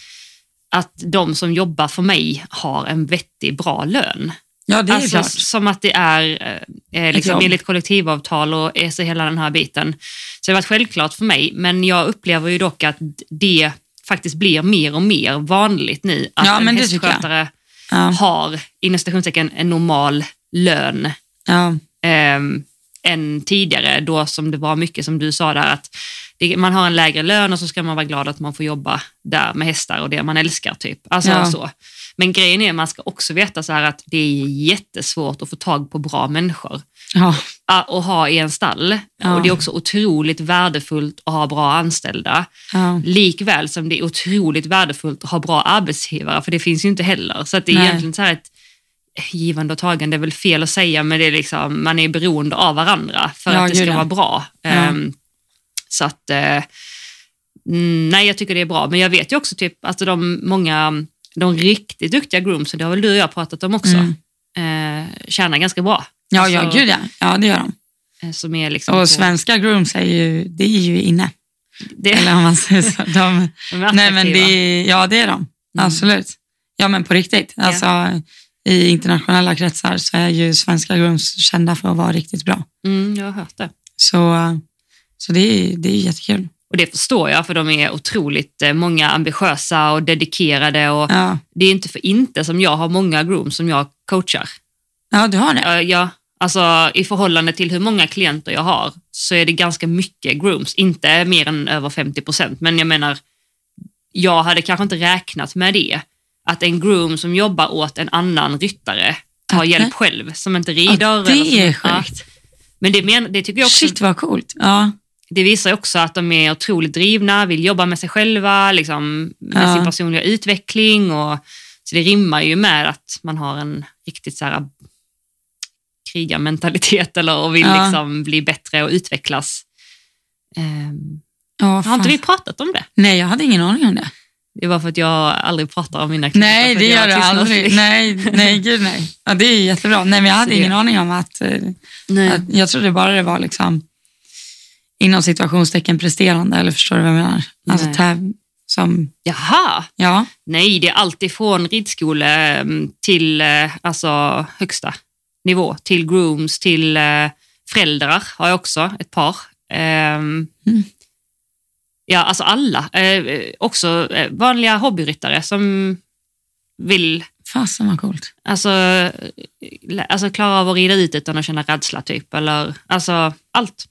att de som jobbar för mig har en vettig, bra lön. Ja det är alltså, klart. Som att det är eh, liksom jobb. enligt kollektivavtal och är så hela den här biten. Så det har varit självklart för mig, men jag upplever ju dock att det faktiskt blir mer och mer vanligt nu att Ja, en hästskötare Ja, har inom citationstecken en normal lön ja, ehm, än tidigare då som det var mycket som du sa där att det, man har en lägre lön och så ska man vara glad att man får jobba där med hästar och det man älskar. typ. Alltså Ja. så. Men grejen är att man ska också veta så här att det är jättesvårt att få tag på bra människor ja, att ha i en stall. Ja. Och det är också otroligt värdefullt att ha bra anställda. ja. Likväl som det är otroligt värdefullt att ha bra arbetsgivare, för det finns ju inte heller. Så att det är Nej. egentligen så här ett givande och tagande, det är väl fel att säga, men det är liksom, man är beroende av varandra för Ja, att det ska ja. vara bra. Ja. Ehm, så att, mm, nej jag tycker det är bra. Men jag vet ju också typ, alltså de många, de riktigt duktiga groomsen, det har väl du och jag pratat om också, Mm. eh, tjänar ganska bra. Ja, ja, Alltså, gud ja. Ja, det gör de. eh, Som är liksom Och svenska grooms är ju, det är ju inne. det, Eller om man säger så. De, de är nej, men det, ja, det är de. Absolut. Ja, men på riktigt. Ja. Alltså, I internationella kretsar så är ju svenska grooms kända för att vara riktigt bra. Mm, jag har hört det. Så, så det, är, det är jättekul. Och det förstår jag, för de är otroligt eh, många ambitiösa och dedikerade. Och Ja, Det är inte för inte som jag har många grooms som jag coachar. ja du har det? Ja, alltså, I förhållande till hur många klienter jag har så är det ganska mycket grooms. Inte mer än över 50 procent, men jag menar, jag hade kanske inte räknat med det. Att en groom som jobbar åt en annan ryttare tar Okej. hjälp själv, som inte Ja, rider. som, det är Ja. sjukt. Men det, men, det tycker jag också Shit vad coolt. Ja, det visar också att de är otroligt drivna, vill jobba med sig själva, liksom, med Ja. sin personliga utveckling. Och, så det rimmar ju med att man har en riktigt så här, krigarmentalitet eller och vill Ja. liksom bli bättre och utvecklas. Ehm, ja har inte vi pratat om det? Nej, jag hade ingen aning om det. Det var för att jag aldrig pratar om mina klienter. Nej, det gör du aldrig. Nej, nej, gud nej. Ja, det är jättebra. Nej, men jag hade ingen aning om att, eh, Nej. att... Jag trodde bara det var liksom inom situationstecken presterande, eller förstår du vad jag menar? Alltså täv, som, Jaha, ja, nej, det är alltid från ridskole mm, till eh, alltså, högsta nivå, till grooms, till eh, föräldrar har jag också, ett par. Ehm, Mm. Ja, alltså alla. Eh, också vanliga hobbyryttare som vill fasen vad coolt. alltså, alltså klara av att rida ut utan att känna rädsla, typ. Eller, alltså, allt.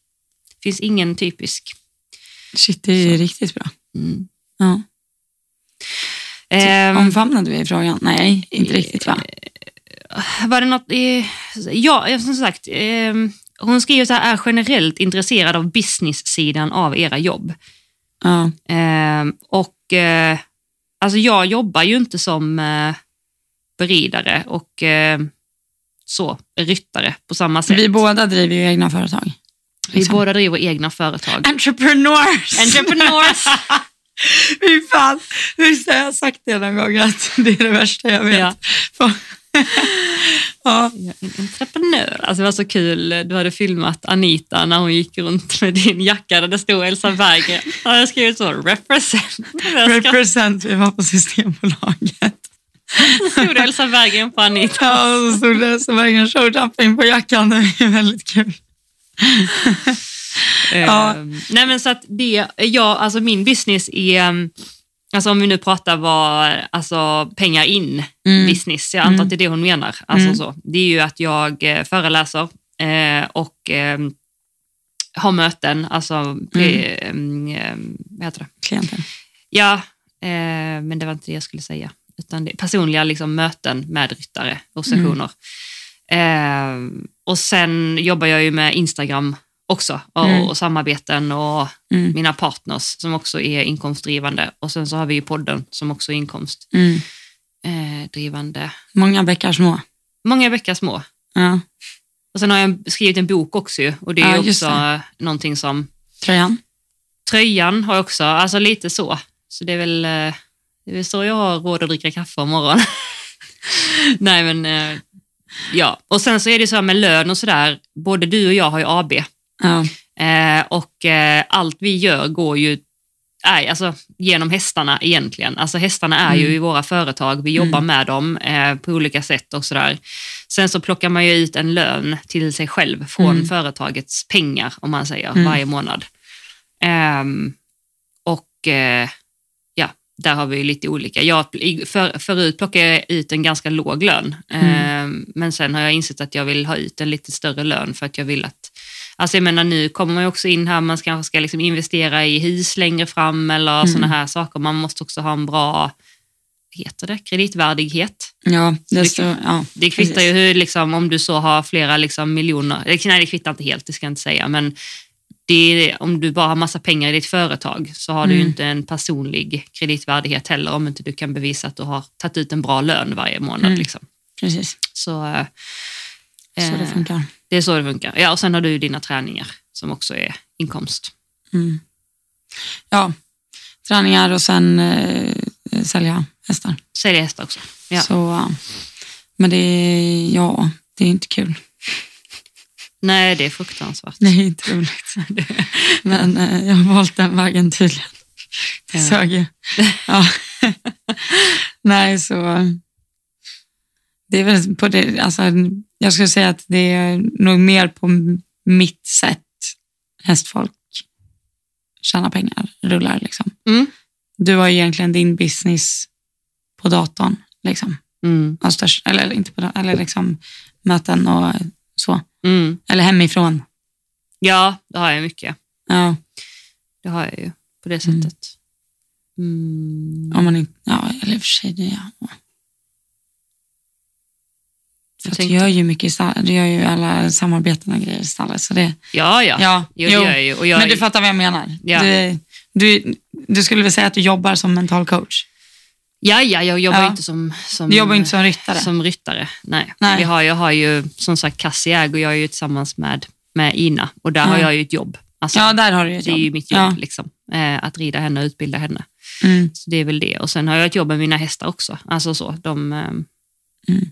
Finns ingen typisk. Shit, det är riktigt bra. Mm. Ja. Ehm, Omfamnade vi frågan? Nej, inte riktigt va? var det något... Eh, ja, som sagt. Eh, hon skriver så här, är generellt intresserad av business-sidan av era jobb. Ja, Eh, och eh, alltså jag jobbar ju inte som eh, beridare och eh, så, ryttare på samma sätt. vi båda driver ju egna företag. Vi liksom. båda driver egna företag. Entrepreneurs! Entrepreneurs! Fy fan, visst har jag sagt det någon gång att det är det värsta jag vet. Ja. ja. Jag är en entreprenör. Alltså det var så kul, du hade filmat Anita när hon gick runt med din jacka där det stod Elsa Berggren. Jag hade skrivit så, represent. Jag. Represent, vi var på Systembolaget. Så stod det Elsa Berggren på Anita. Ja, så stod det så vägen showjumping på jackan. Det är väldigt kul. Ja. Ehm, nej men så att det, ja, alltså min business är, um, alltså om vi nu pratar vad, alltså pengar in Mm. business, jag antar Mm. att det är det hon menar. Alltså Mm. så. Det är ju att jag eh, föreläser eh, och eh, har möten, alltså, eh, eh, vad heter det? Klienten. Ja, eh, men det var inte det jag skulle säga. Utan det personliga liksom, möten med ryttare och sessioner. Eh, och sen jobbar jag ju med Instagram också och, Mm. och samarbeten och Mm. mina partners som också är inkomstdrivande. Och sen så har vi ju podden som också är inkomstdrivande. Mm. Eh. Många bäckar små. Många veckor små. Ja. Och sen har jag skrivit en bok också ju, och det är Ja, också någonting som Tröjan. Tröjan har jag också, alltså lite så. Så det är väl, eh, det är väl så jag har råd att dricka kaffe om morgonen. Nej men, eh, ja. Och sen så är det så här med lön och sådär, både du och jag har ju AB. Ja. Eh, och eh, allt vi gör går ju är, alltså, genom hästarna egentligen. Alltså hästarna är ju Mm. i våra företag, vi jobbar Mm. med dem eh, på olika sätt och sådär. Sen så plockar man ju ut en lön till sig själv från Mm. företagets pengar, om man säger, Mm. varje månad. Ehm, och eh, där har vi lite olika. Jag, för, förut plockade jag ut en ganska låg lön, Mm. Ehm, men sen har jag insett att jag vill ha ut en lite större lön för att jag vill att Alltså jag menar nu kommer man också in här, man kanske ska liksom investera i hus längre fram eller Mm. sådana här saker. Man måste också ha en bra, heter det, kreditvärdighet. Ja, det desto, ja, Det kvittar precis. ju hur, liksom, om du så har flera liksom, miljoner, nej det kvittar inte helt, det ska jag inte säga, men det om du bara har massa pengar i ditt företag så har du Mm. inte en personlig kreditvärdighet heller om inte du kan bevisa att du har tagit ut en bra lön varje månad. Mm. Liksom. Precis, Så, eh, så det eh, funkar. det är så det funkar. Ja, och sen har du dina träningar som också är inkomst. Mm. Ja, träningar och sen eh, sälja hästar. Sälja hästar också. Ja. Så, men det är, ja, det är inte kul. Nej, det är fruktansvärt. Är inte roligt. Men eh, jag har valt den vägen tydligen. Det Ja. sög ju. Ja. Nej, så det är väl på det, alltså, jag skulle säga att det är nog mer på mitt sätt hästfolk tjäna pengar rullar. Liksom. Mm. Du har ju egentligen din business på datorn. Liksom. Mm. Störst, eller inte på datorn, eller liksom möten och så. Mm. Eller hemifrån. Ja, det har jag mycket. Ja, Det har jag ju på det sättet. Mm. om man inte, ja eller i och för sig det, ja. För att du gör ju mycket. Du gör ju alla samarbeten och grejer i stallet. Så det, Ja, ja. ja, Jo, det gör jag ju. Och jag men du är- fattar vad jag menar. Ja. Du, du, du skulle väl säga att du jobbar som mental coach? Ja, ja, jag jobbar Ja. inte som, som, Du jobbar inte som ryttare. som ryttare. Nej. Nej. Vi har, jag har ju som sagt Kassi och jag är ju tillsammans med, med Ina och där Ja. har jag ju ett jobb. Alltså, ja, där har du ett det är jobb. ju mitt jobb, Ja. liksom, eh, att rida henne och utbilda henne. Mm. Så det är väl det. Och sen har jag ett jobb med mina hästar också. Alltså så, de eh, Mm.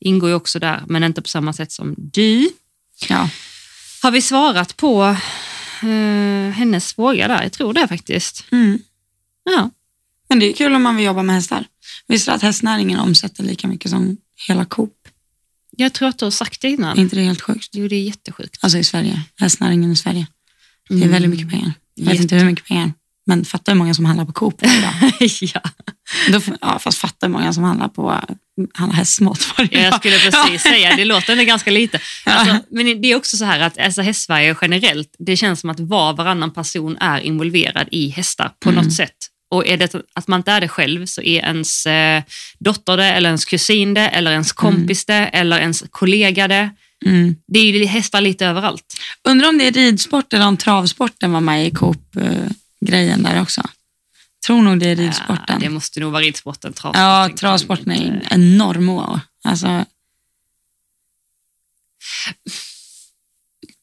ingår ju också där, men inte på samma sätt som du. Ja. Har vi svarat på eh, hennes fråga där? Jag tror det faktiskt. Mm. Ja. Men det är kul om man vill jobba med hästar. Visste du att hästnäringen omsätter lika mycket som hela Coop? Jag tror att du har sagt det innan. Är inte det helt sjukt? Jo, det är jättesjukt. Alltså i Sverige. Hästnäringen i Sverige. Det är Mm. väldigt mycket pengar. Jag vet inte hur mycket pengar. Men fatta hur många som handlar på Coop idag. ja. Då, ja, fast fatta hur många som handlar på handlar hästmat varje Jag dag. skulle precis säga, det låter ändå ganska lite. Alltså, men det är också så här att alltså, Hästsverige generellt, det känns som att var varannan person är involverad i hästar på Mm. något sätt. Och är det att man inte är det själv så är ens eh, dotter det, eller ens kusin det, eller ens kompis det, eller ens kollega det. Mm. Det är ju hästar lite överallt. Undrar om det är ridsport eller om travsporten var med i Coop-grejen där också. Tror nog det är ridsporten. Ja, det måste nog vara ridsporten. Travsporten Ja, travsporten är inte- enorm. och- Alltså,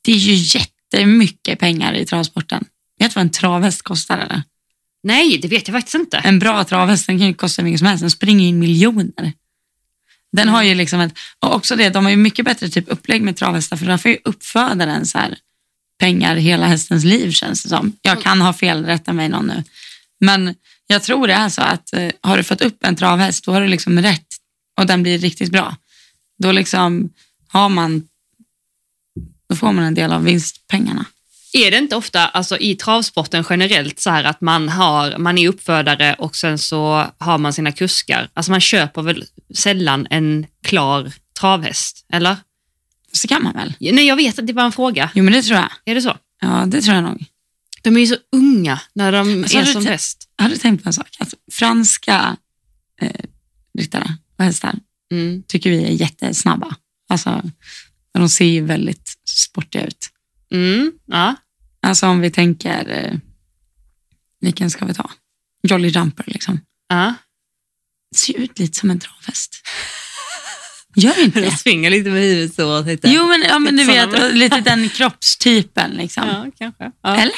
det är ju jättemycket pengar i travsporten. Vet du vad en travhäst kostar? Eller? Nej, det vet jag faktiskt inte. En bra travhäst den kan ju kosta mycket som helst. Den springer in miljoner. Den har ju liksom ett, och också det, de har ju mycket bättre typ upplägg med travhästar för där får ju uppfödaren så här pengar hela hästens liv känns det som. Jag kan ha fel, rätta mig någon nu. Men jag tror det är så att eh, har du fått upp en travhäst då har du liksom rätt och den blir riktigt bra. Då liksom har man, då får man en del av vinstpengarna. Är det inte ofta alltså, i travsporten generellt så här att man, har, man är uppfödare och sen så har man sina kuskar? Alltså man köper väl sällan en klar travhäst, eller? Så kan man väl? Nej, jag vet att det var en fråga. Jo men det tror jag. Är det så? Ja det tror jag nog. De är ju så unga när de Alltså, är som bäst. Har du tänkt på en sak? Att franska eh, ryttare och hästar Mm. tycker vi är jättesnabba. Alltså, de ser ju väldigt sportiga ut. Mm. Ja. Alltså om vi tänker, eh, vilken ska vi ta? Jolly Jumper liksom. Ja. Ser ut lite som en travhäst. Gör inte De det? springer lite med huvudet så. Lite. Jo men, ja, men du vet, lite den kroppstypen liksom. Ja, kanske. Ja. Eller?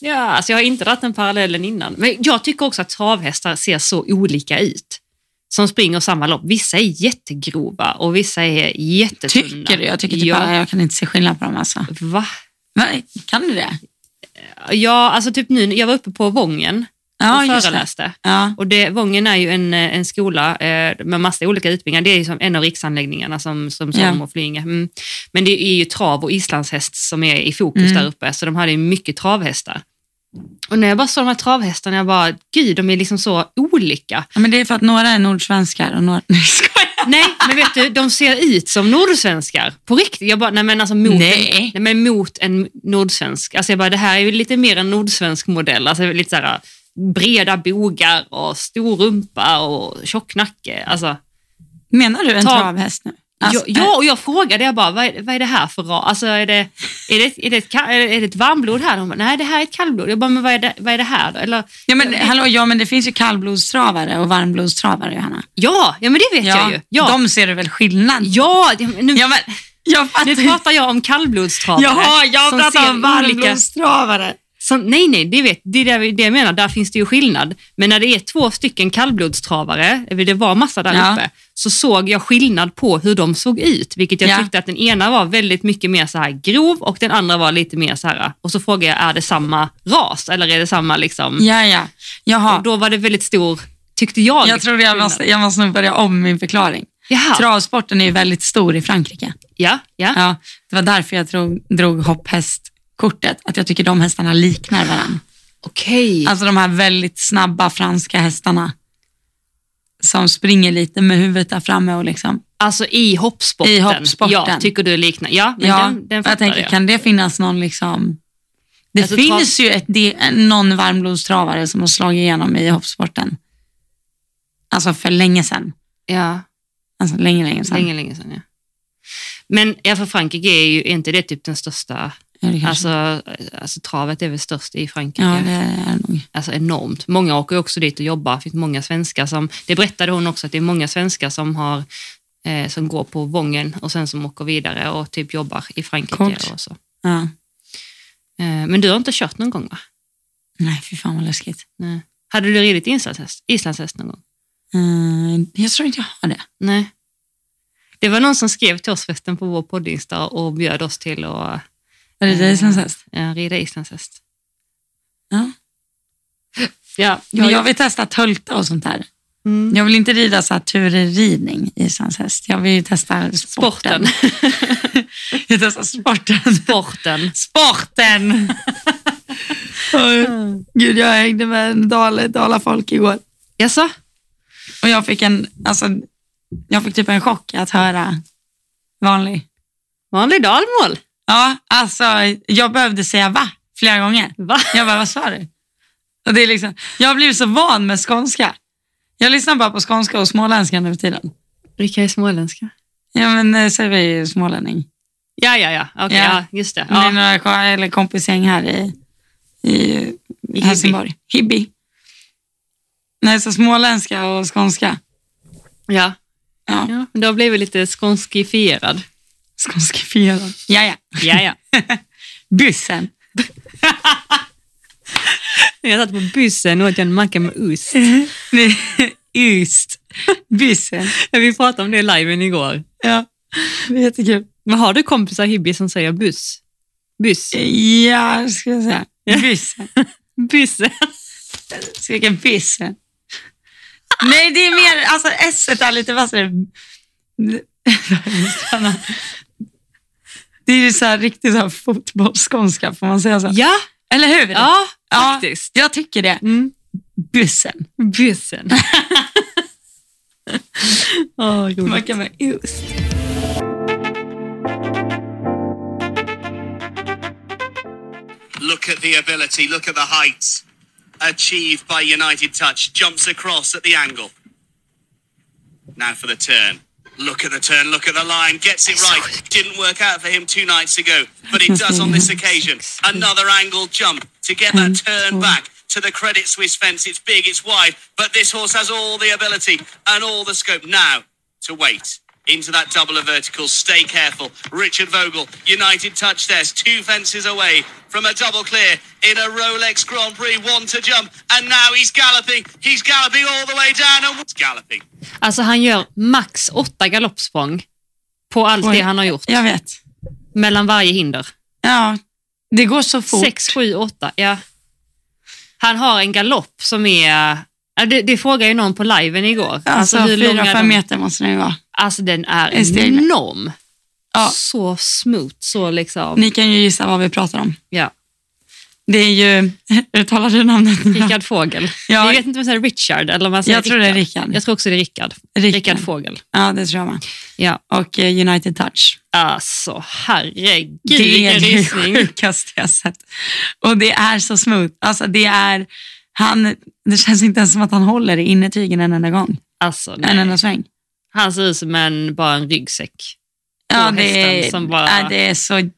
Ja, alltså jag har inte dragit den parallellen innan. Men jag tycker också att travhästar ser så olika ut. Som springer samma lopp. Vissa är jättegrova och vissa är jättetunna. Tycker du? Jag tycker typ ja. bara, jag kan inte se skillnad på dem alltså. Va? Men, kan du det? Ja, alltså typ nu, jag var uppe på Vången Ja, och just det. föreläste. Ja. Och det, Vången är ju en, eh, en skola eh, med massa olika utbildningar. Det är ju som en av riksanläggningarna som, som Ja. Solom och Flyinge. Mm. Men det är ju trav och islandshäst som är i fokus Mm. där uppe, så de hade ju mycket travhästar. Och när jag bara såg de här travhästarna, jag bara, gud, de är liksom så olika. Ja, men det är för att några är nordsvenskar och några... Nej. Nej, men vet du, de ser ut som nordsvenskar. På riktigt. Jag bara, nej men alltså mot, Nej. En, nej, men mot en nordsvensk. Alltså jag bara, det här är ju lite mer en nordsvensk modell. Alltså lite så här breda bogar och stor rumpa och tjock nacke. Alltså, Menar du en Ta- travhäst nu? Alltså, ja, ja, och jag frågade, jag bara, vad är, vad är det här för ras? Alltså, är, det, är, det, är, det ett, är det ett varmblod här? De bara, nej, det här är ett kallblod. Jag bara, men vad är det, vad är det här då? Eller, Ja men, hallå, ja, men det finns ju kallblodstravare och varmblodstravare, Johanna. ja, ja, men det vet jag ju. Ja, De ser du väl skillnad? ja nu, Ja, men, jag nu pratar jag om kallblodstravare. Jaha, jag pratar om olika- varmblodstravare. Som, nej, nej, det, vet, det är det, jag menar. Där finns det ju skillnad. Men när det är två stycken kallblodstravare, eller det var massa där Ja. uppe, så såg jag skillnad på hur de såg ut. Vilket jag Ja. tyckte att den ena var väldigt mycket mer så här grov och den andra var lite mer så här. Och så frågade jag, är det samma ras eller är det samma liksom? Ja, ja. Jaha. Och då var det väldigt stor, tyckte jag. Jag tror jag måste, jag måste nog börja om min förklaring. Jaha. Travsporten är ju väldigt stor i Frankrike. Ja, ja. Ja, det var därför jag drog, drog hopphäst kortet att jag tycker de hästarna liknar varandra. Okej. Alltså de här väldigt snabba franska hästarna som springer lite med huvudet där framme och liksom. Alltså i hoppsporten. I hoppsporten. Ja, tycker du liknar. Ja, men ja, den, den jag tänker, jag. kan det finnas någon liksom... Det Alltså, finns ju ett, det, någon varmblodstravare som har slagit igenom i hoppsporten. Alltså för länge sedan. Ja, Alltså länge, länge sedan. länge, länge sedan. Ja. Men ja, för Frankrike är ju är inte det typ den största, alltså, alltså travet är väl störst i Frankrike. ja, det är det nog. Alltså enormt. Många åker också dit och jobbar. Det finns många svenskar som, det berättade hon också, att det är många svenskar som har eh, som går på Vången och sen som åker vidare och typ jobbar i Frankrike. Coolt. Och så. Ja. Eh, men du har inte kört någon gång va? Nej, fy fan vad läskigt. Nej. Hade du ridit islandshäst, islandshäst någon gång? Mm, jag tror inte jag har det. Nej. Det var någon som skrev till oss förresten på vår poddinsta och bjöd oss till att Är det dig som häst? eh, rida islandshäst. Ja. Ja, Men jag vill testa tölta och sånt där. mm. Jag vill inte rida så här turridning i häst. Jag vill testa sporten. sporten. jag testar sporten. Sporten. Sporten! Oj, Gud, jag hängde med en dal, dalafolk igår. Jaså? Och jag fick en, alltså, jag fick typ en chock att höra vanlig. Vanlig dalmål. Ja, alltså jag behövde säga va flera gånger. Va? Jag bara, vad sa du? Och det är liksom, jag har blivit så van med skånska. Jag lyssnar bara på skånska och småländska nu för tiden. Vilka är småländska? Ja, men eh, så är vi smålänning. Ja, ja, ja. Okej, Ja. ja. just det. Det är Ja. några eller kompisgäng här i, i, I Helsingborg. Hibby. Nej, så småländska och skånska. Ja. Ja, ja, men du har blivit lite skånskifierad. Skånskifierad. Ja, ja. Ja, ja. Bussen. Jag satt på bussen och åt en macka med ost. Ust. Bussen. Vi pratade om det i liven igår. Ja, det är jättekul. Men har du kompisar Hibby som säger buss? Buss? Ja, ska jag säga. Bussen. Bussen. Skrika bussen. Nej, det är mer, alltså s är lite vassare. Det är ju så här riktigt så här fotbollsskånska, får man säga så? Ja, Eller hur? ja, Ja, faktiskt. jag tycker det. Mm. Bussen. Bussen. Åh, roligt. Macka med ost. Look at the ability, look at the heights achieved by United Touch. Jumps across at the angle. Now for the turn. Look at the turn, look at the line, gets it right. Didn't work out for him two nights ago, but it does on this occasion. Another angle jump to get that turn back to the Credit Suisse fence. It's big, it's wide, but this horse has all the ability and all the scope now to wait. Into that double of vertical. Stay careful. Richard Vogel, United touch there's two fences away from a double clear in a Rolex Grand Prix. One to jump, and now he's galloping. He's galloping all the way down and galloping. Alltså han gör max åtta galoppsprång på allt Oj. det han har gjort. Jag vet. Mellan varje hinder. Ja, det går så fort. Sex, sju, åtta. Ja. Han har en galopp som är... Det, det frågade ju någon på liven igår. Alltså, hur lång fyra, fem de? meter måste det ju vara. Alltså den är En enorm. Ja. Så smooth, så liksom... Ni kan ju gissa vad vi pratar om. Ja. Det är ju, uttalar du namnet? Rickard Fågel. Ja. Jag vet inte om man säger Richard eller om man säger Jag tror det är Rickard. Jag tror också det är Rickard. Rickard. Rickard Fågel. Ja, det tror jag med. Ja. Och eh, United Touch. Alltså herregud Det är det sjukaste jag sett. Och det är så smooth. Alltså det är, han, det känns inte ens som att han håller i innertygen en enda gång. Alltså, En nej. enda sväng. Han ser ut som en, bara en ryggsäck. Ja, det är, som bara- ja, det är så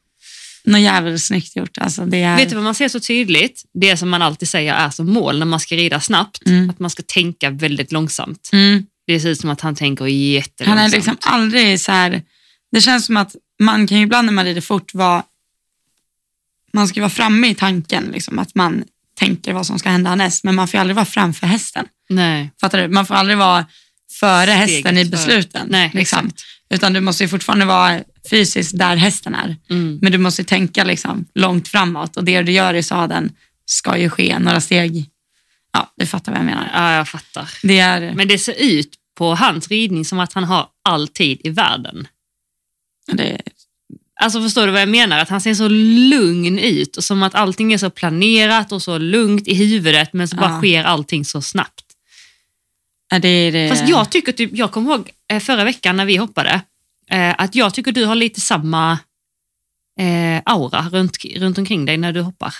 något jävligt snyggt gjort. Alltså det är, Vet du vad man ser så tydligt? Det som man alltid säger är som mål när man ska rida snabbt. Mm. Att man ska tänka väldigt långsamt. mm, Det ser ut som att han tänker han jättelångsamt. är liksom aldrig så här, det känns som att man kan ju ibland när man rider fort vara, man ska vara framme i tanken, liksom, att man tänker vad som ska hända härnäst, men man får aldrig vara framför hästen. Nej, Fattar du? Man får aldrig vara före hästen i besluten. Nej, liksom. Utan du måste ju fortfarande vara fysiskt där hästen är. Mm. Men du måste ju tänka liksom långt framåt och det du gör i sadeln ska ju ske några steg. Ja, du fattar vad jag menar. ja, jag fattar. Det är, Men det ser ut på hans ridning som att han har all tid i världen. det, Alltså förstår du vad jag menar? Att han ser så lugn ut och som att allting är så planerat och så lugnt i huvudet men så bara Ja. sker allting så snabbt. Ja, det är det. Fast jag tycker typ, jag kommer ihåg eh, förra veckan när vi hoppade, eh, att jag tycker du har lite samma eh, aura runt, runt omkring dig när du hoppar.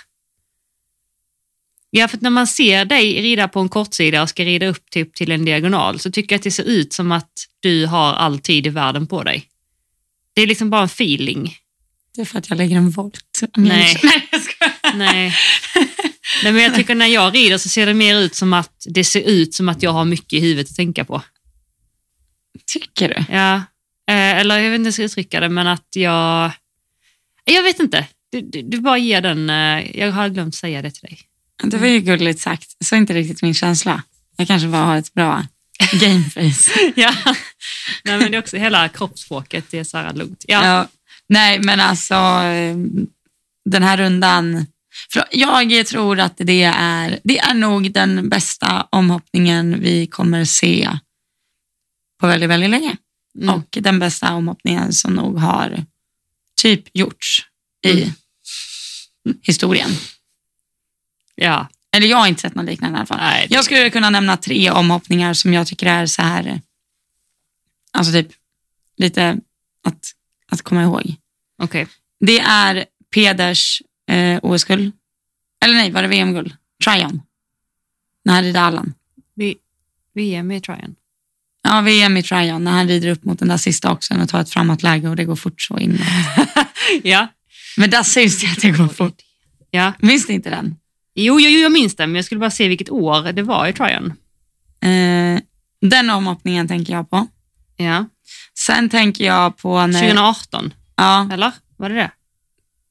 Ja, för att när man ser dig rida på en kortsida och ska rida upp typ till en diagonal så tycker jag att det ser ut som att du har all tid i världen på dig. Det är liksom bara en feeling. Det är för att jag lägger en volt. Nej. Nej, jag skojar. Nej. Nej, men jag tycker när jag rider så ser det mer ut som att det ser ut som att jag har mycket i huvudet att tänka på. Tycker du? Ja, eh, eller jag vet inte hur jag ska uttrycka det, men att jag... Jag vet inte. Du, du, du bara ger den... eh, Jag har glömt säga det till dig. Det var ju gulligt sagt. Så är inte riktigt min känsla. Jag kanske bara har ett bra gameface. Ja. Nej, men det är också hela kroppsspråket, det är så här lugnt. Ja. Ja. Nej, men alltså eh, den här rundan. För jag tror att det är, det är nog den bästa omhoppningen vi kommer se på väldigt, väldigt länge. Mm. Och den bästa omhoppningen som nog har typ gjorts i Mm. historien. ja. Eller jag har inte sett något liknande i alla fall. Nej, det- Jag skulle kunna nämna tre omhoppningar som jag tycker är så här, alltså typ lite att, att komma ihåg. Okej. Det är Peders eh, OS-guld. Eller nej, var det VM-guld? Tryon. När han rider Allan. Med i tryon. Ja, VM i Tryon. När han rider upp mot den där sista också och tar ett framåtläge och det går fort så in. Ja. Men där syns det att det går fort. ja. Minns ni inte den? Jo, jo, jag minns det, men jag skulle bara se vilket år det var i tryon. Eh, den omhoppningen tänker jag på. Ja. Sen tänker jag på när... 2018, Ja, eller? Var det det?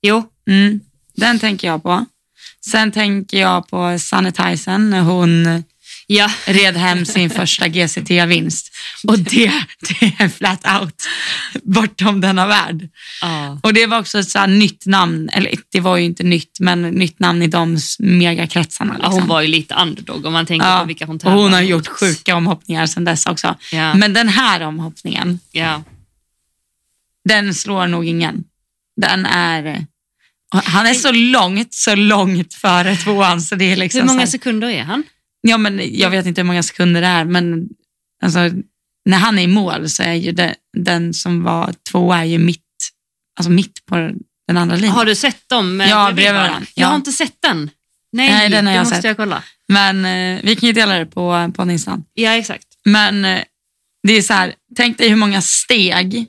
Jo. mm, den tänker jag på. Sen tänker jag på Sunny Tyson när hon Ja. red hem sin första GCT-vinst. Och det, det är flat out bortom denna värld. ja. Och det var också ett så nytt namn, eller det var ju inte nytt, men nytt namn i de megakretsarna. Ja, Liksom. Hon var ju lite underdog om man tänker Ja, på vilka hon och tävlade hon har gjort sjuka omhoppningar sedan dess också. Ja. Men den här omhoppningen, Ja. den slår nog ingen. Den är... Han är så långt, så långt före tvåan så det är liksom Hur många här, sekunder är han? Ja, men jag vet inte hur många sekunder det är, men alltså, när han är i mål så är ju det, den som var tvåa är ju mitt, alltså mitt på den andra linjen. Har du sett dem? Ja, bredvid varandra? Jag Ja. har inte sett den. Nej, Nej, den har jag måste sett. jag kolla. Men eh, vi kan ju dela det på, på Instan. Ja, exakt. Men eh, det är så här, tänk dig hur många steg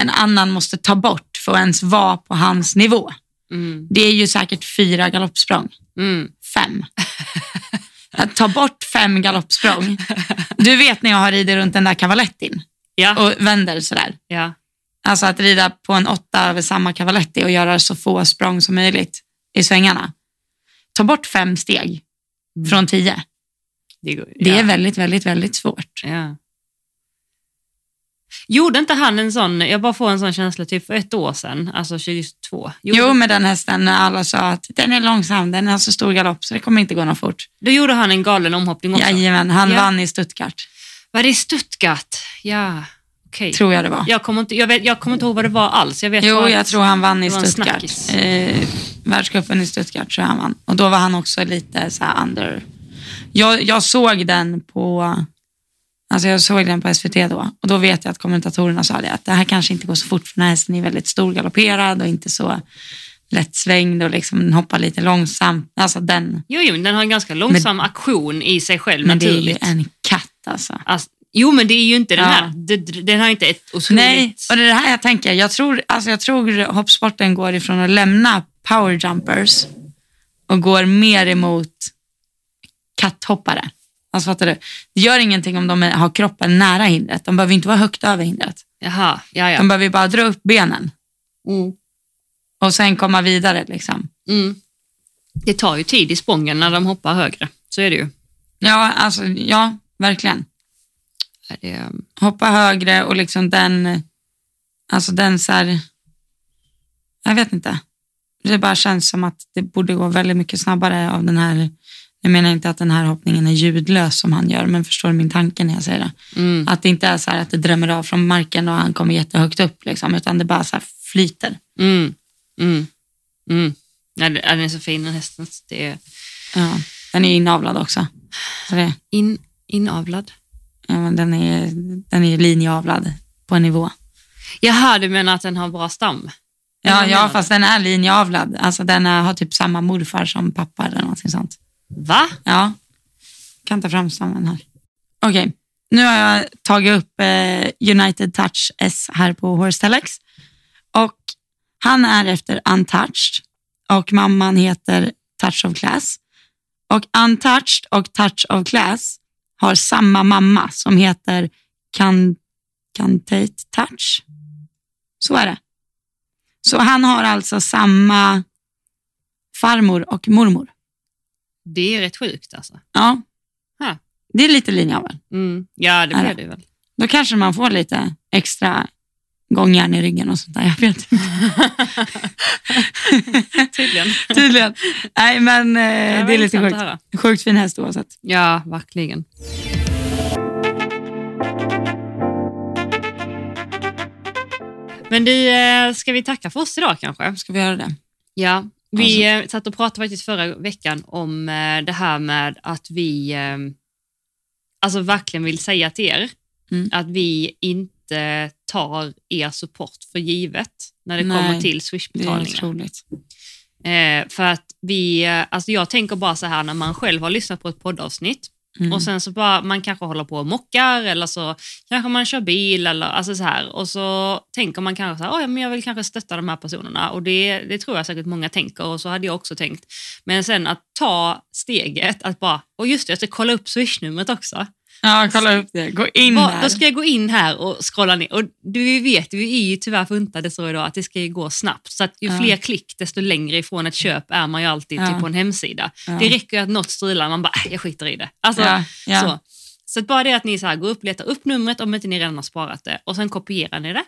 en annan måste ta bort för att ens vara på hans nivå. Mm. Det är ju säkert fyra galoppsprång. Mm. Fem. Att ta bort fem galoppsprång. Du vet när jag har ridit runt den där cavalettin Ja, och vänder sådär. ja. Alltså att rida på en åtta över samma cavaletti och göra så få språng som möjligt i svängarna. Ta bort fem steg från tio. Det, går, Det ja. är väldigt, väldigt, väldigt svårt. Ja. Gjorde inte han en sån, jag bara får en sån känsla, typ för ett år sedan, alltså 22. Gjorde, Jo, med den hästen när alla sa att den är långsam, den har så stor galopp så det kommer inte gå något fort. Då gjorde han en galen omhoppning också. Jajamän, han Ja. vann i Stuttgart, Var det i Stuttgart? Ja, okej. tror jag det var. Jag, kommer inte, jag, vet, jag kommer inte ihåg vad det var alls. Jag vet Jo, jag tror han vann i Stuttgart. Eh, världscupen i Stuttgart tror jag han vann. Och då var han också lite så här under. Jag, jag såg den på Alltså jag såg den på SVT då och då vet jag att kommentatorerna sa det att det här kanske inte går så fort för den här hästen är väldigt stor galopperad och inte så lättsvängd och liksom hoppar lite långsamt. Alltså den, Jo, jo, men den har en ganska långsam aktion i sig själv men det är ju naturligt. en katt alltså. Alltså, jo, men det är ju inte den Ja. här. Den har inte ett otroligt... Nej, och det är det här jag tänker. Jag tror, alltså jag tror hoppsporten går ifrån att lämna power jumpers och går mer emot katthoppare. Alltså fattar du? Det gör ingenting om de har kroppen nära hindret. De behöver inte vara högt över hindret. Jaha, ja, ja. De behöver bara dra upp benen Mm. och sen komma vidare. Liksom. Mm. Det tar ju tid i sprången när de hoppar högre. Så är det ju. Ja, alltså, ja, verkligen. Det, Hoppa högre och liksom den, alltså den så här, jag vet inte. Det bara känns som att det borde gå väldigt mycket snabbare av den här, jag menar inte att den här hoppningen är ljudlös som han gör, men förstår min tanke när jag säger det? mm. Att det inte är så här att det drämmer av från marken och han kommer jättehögt upp, liksom, utan det bara så flyter. Mm. Mm. Mm. Ja, den är så fin den hästen. Det är Ja, den är inavlad också. Så det, in, inavlad. ja, men den, är, den är linjeavlad på en nivå. Jaha, du menar att den har bra stam? Ja, ja fast den är linjeavlad. Alltså den är, har typ samma morfar som pappa eller någonting sånt. Va? Ja, kan ta fram stammen här. Okej, nu har jag tagit upp eh, United Touch S här på Horstelex Och han är efter Untouched och mamman heter Touch of Class. Och Untouched och Touch of Class har samma mamma som heter Can, Cantate Touch. Så är det. Så han har alltså samma farmor och mormor. Det är rätt sjukt alltså. Ja, Ha. det är lite linjeavel. Mm. Ja, det blir det? väl. Då kanske man får lite extra gångjärn i ryggen och sånt där. Jag vet inte. Tydligen. Tydligen. Nej, men eh, det är lite sjukt. Sjukt fin häst oavsett. Ja, verkligen. Men du, eh, ska vi tacka för oss idag kanske? Ska vi göra det? Ja, vi eh, satt och pratade faktiskt förra veckan om eh, det här med att vi eh, alltså verkligen vill säga till er Mm. att vi inte tar er support för givet när det Nej, kommer till swishbetalningar. Eh, för att vi, alltså jag tänker bara så här när man själv har lyssnat på ett poddavsnitt Mm. och sen så bara, man kanske håller på och mockar eller så kanske man kör bil eller alltså så här och så tänker man kanske så här, men jag vill kanske stötta de här personerna och det, det tror jag säkert många tänker och så hade jag också tänkt. Men sen att ta steget att bara, och just det, jag ska kolla upp swishnumret också. Ja, kolla upp det. Gå in Vad- där. Då ska jag gå in här och scrolla ner. Och du vet, vi är ju tyvärr funtade så idag att det ska gå snabbt. Så att ju Ja. fler klick, desto längre ifrån ett köp är man ju alltid Ja. typ på en hemsida. Ja. Det räcker ju att något strular, man bara, "Äh, jag skiter i det. Alltså. Så. så att bara det att ni så här går upp, letar upp numret om inte ni redan har sparat det och sen kopierar ni det.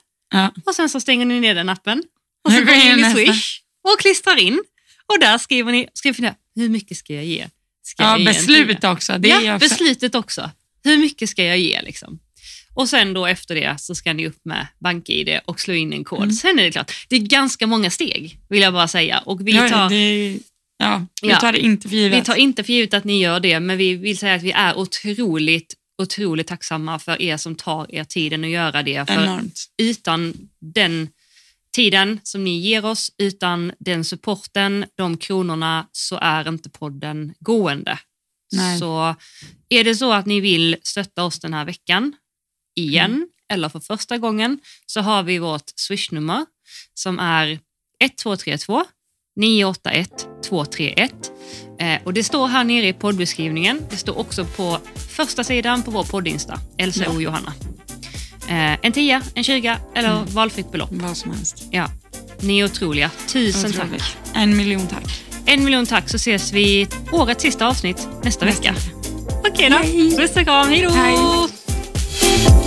Och sen så stänger ni ner den appen. Och så går ni in i. Swish och klistrar in. Och där skriver ni, skriver ni hur mycket ska jag ge? Ska Ja, beslut också. Det ja, också. beslutet också. Hur mycket ska jag ge? Liksom? Och sen då efter det så ska ni upp med BankID och slå in en kod. Mm. Sen är det klart, det är ganska många steg vill jag bara säga. Och vi Ja, tar, det, ja, vi Ja. tar det inte för givet. vi tar inte för givet att ni gör det, men vi vill säga att vi är otroligt, otroligt tacksamma för er som tar er tiden att göra det. För Enormt. utan den tiden som ni ger oss, utan den supporten, de kronorna, så är inte podden gående. Nej. Så är det så att ni vill stötta oss den här veckan igen, Mm. eller för första gången, så har vi vårt swishnummer som är 1232 981 231. Eh, och det står här nere i poddbeskrivningen. Det står också på första sidan på vår poddinsta, Elsa Ja. och Johanna. Eh, en 10, en 20 eller Mm. valfritt belopp. Vad som helst. Ja. Ni är otroliga. Tusen Otroligt. tack. En miljon tack. En miljon tack så ses vi i årets sista avsnitt nästa vecka. Okej okay, då. Puss och kram. Hej då!